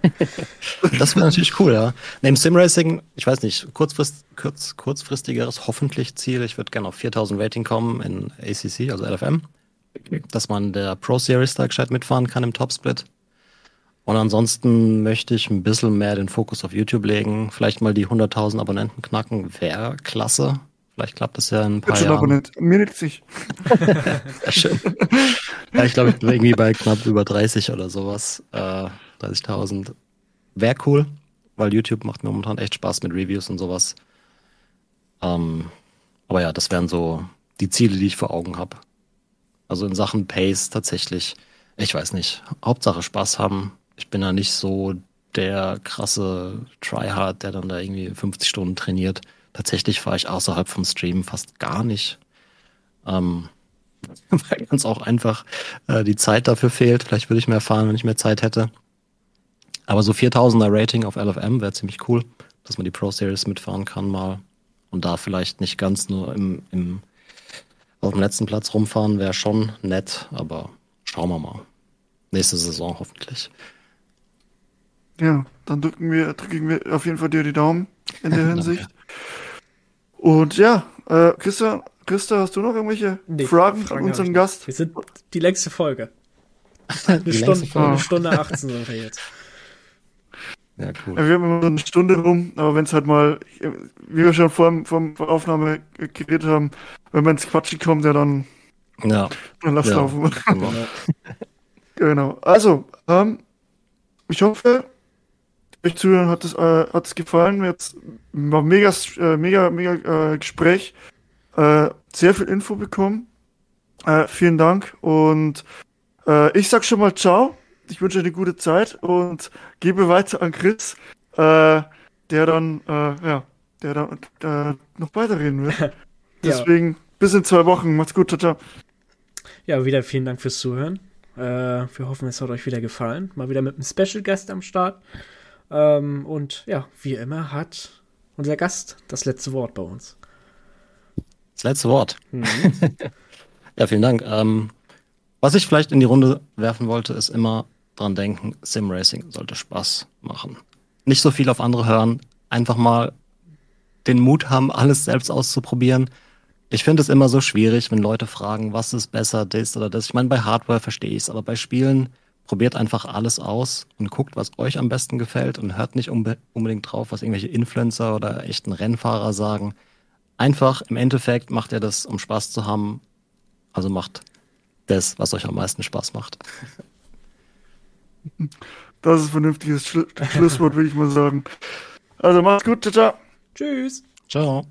das wäre natürlich cool, ja. Neben Simracing, ich weiß nicht, kurzfrist, kurz, kurzfristigeres hoffentlich Ziel. Ich würde gerne auf 4000 Rating kommen in ACC, also LFM dass man der Pro Series da gescheit mitfahren kann im Topsplit. Und ansonsten möchte ich ein bisschen mehr den Fokus auf YouTube legen. Vielleicht mal die 100.000 Abonnenten knacken. Wäre klasse. Vielleicht klappt das ja in ein paar Jahren. Abonnent. Mir nicht sich. ja, schön. Ja, ich glaube, ich bin irgendwie bei knapp über 30 oder sowas. Äh, 30.000. Wäre cool, weil YouTube macht mir momentan echt Spaß mit Reviews und sowas. Ähm, aber ja, das wären so die Ziele, die ich vor Augen habe. Also in Sachen Pace tatsächlich, ich weiß nicht, Hauptsache Spaß haben. Ich bin da nicht so der krasse Tryhard, der dann da irgendwie 50 Stunden trainiert. Tatsächlich fahre ich außerhalb vom Stream fast gar nicht. Ähm, weil ganz auch einfach äh, die Zeit dafür fehlt. Vielleicht würde ich mehr fahren, wenn ich mehr Zeit hätte. Aber so 4000er Rating auf LFM wäre ziemlich cool, dass man die Pro Series mitfahren kann mal. Und da vielleicht nicht ganz nur im, im auf dem letzten Platz rumfahren wäre schon nett, aber schauen wir mal. Nächste Saison hoffentlich. Ja, dann drücken wir, drücken wir auf jeden Fall dir die Daumen in der Hinsicht. Und ja, äh, Christa, Christa, hast du noch irgendwelche nee, Fragen von unserem Gast? Wir sind die längste Folge. Eine, Stunde, Folge. eine Stunde 18 sind wir jetzt. Ja, cool. wir haben immer so eine Stunde rum, aber wenn es halt mal, wie wir schon vor, der Aufnahme geredet haben, wenn man ins Quatschen kommt, ja dann, ja. dann lass ja, laufen. Genau. genau. Also, ähm, ich hoffe, euch zuhören hat es äh, gefallen. Jetzt war mega, äh, mega, mega äh, Gespräch. Äh, sehr viel Info bekommen. Äh, vielen Dank und äh, ich sag schon mal ciao ich wünsche eine gute Zeit und gebe weiter an Chris, äh, der dann, äh, ja, der dann äh, noch weiterreden wird. Deswegen, ja. bis in zwei Wochen. Macht's gut, ciao, ciao. Ja, wieder vielen Dank fürs Zuhören. Äh, wir hoffen, es hat euch wieder gefallen. Mal wieder mit einem Special Gast am Start. Ähm, und ja, wie immer hat unser Gast das letzte Wort bei uns. Das letzte Wort. Mhm. ja, vielen Dank. Ähm, was ich vielleicht in die Runde werfen wollte, ist immer dran denken, Simracing sollte Spaß machen. Nicht so viel auf andere hören, einfach mal den Mut haben, alles selbst auszuprobieren. Ich finde es immer so schwierig, wenn Leute fragen, was ist besser, das oder das. Ich meine, bei Hardware verstehe ich es, aber bei Spielen probiert einfach alles aus und guckt, was euch am besten gefällt und hört nicht unbe unbedingt drauf, was irgendwelche Influencer oder echten Rennfahrer sagen. Einfach im Endeffekt macht ihr das, um Spaß zu haben. Also macht das, was euch am meisten Spaß macht. Das ist ein vernünftiges Schlusswort, würde ich mal sagen. Also macht's gut, ciao, ciao. Tschüss. Ciao.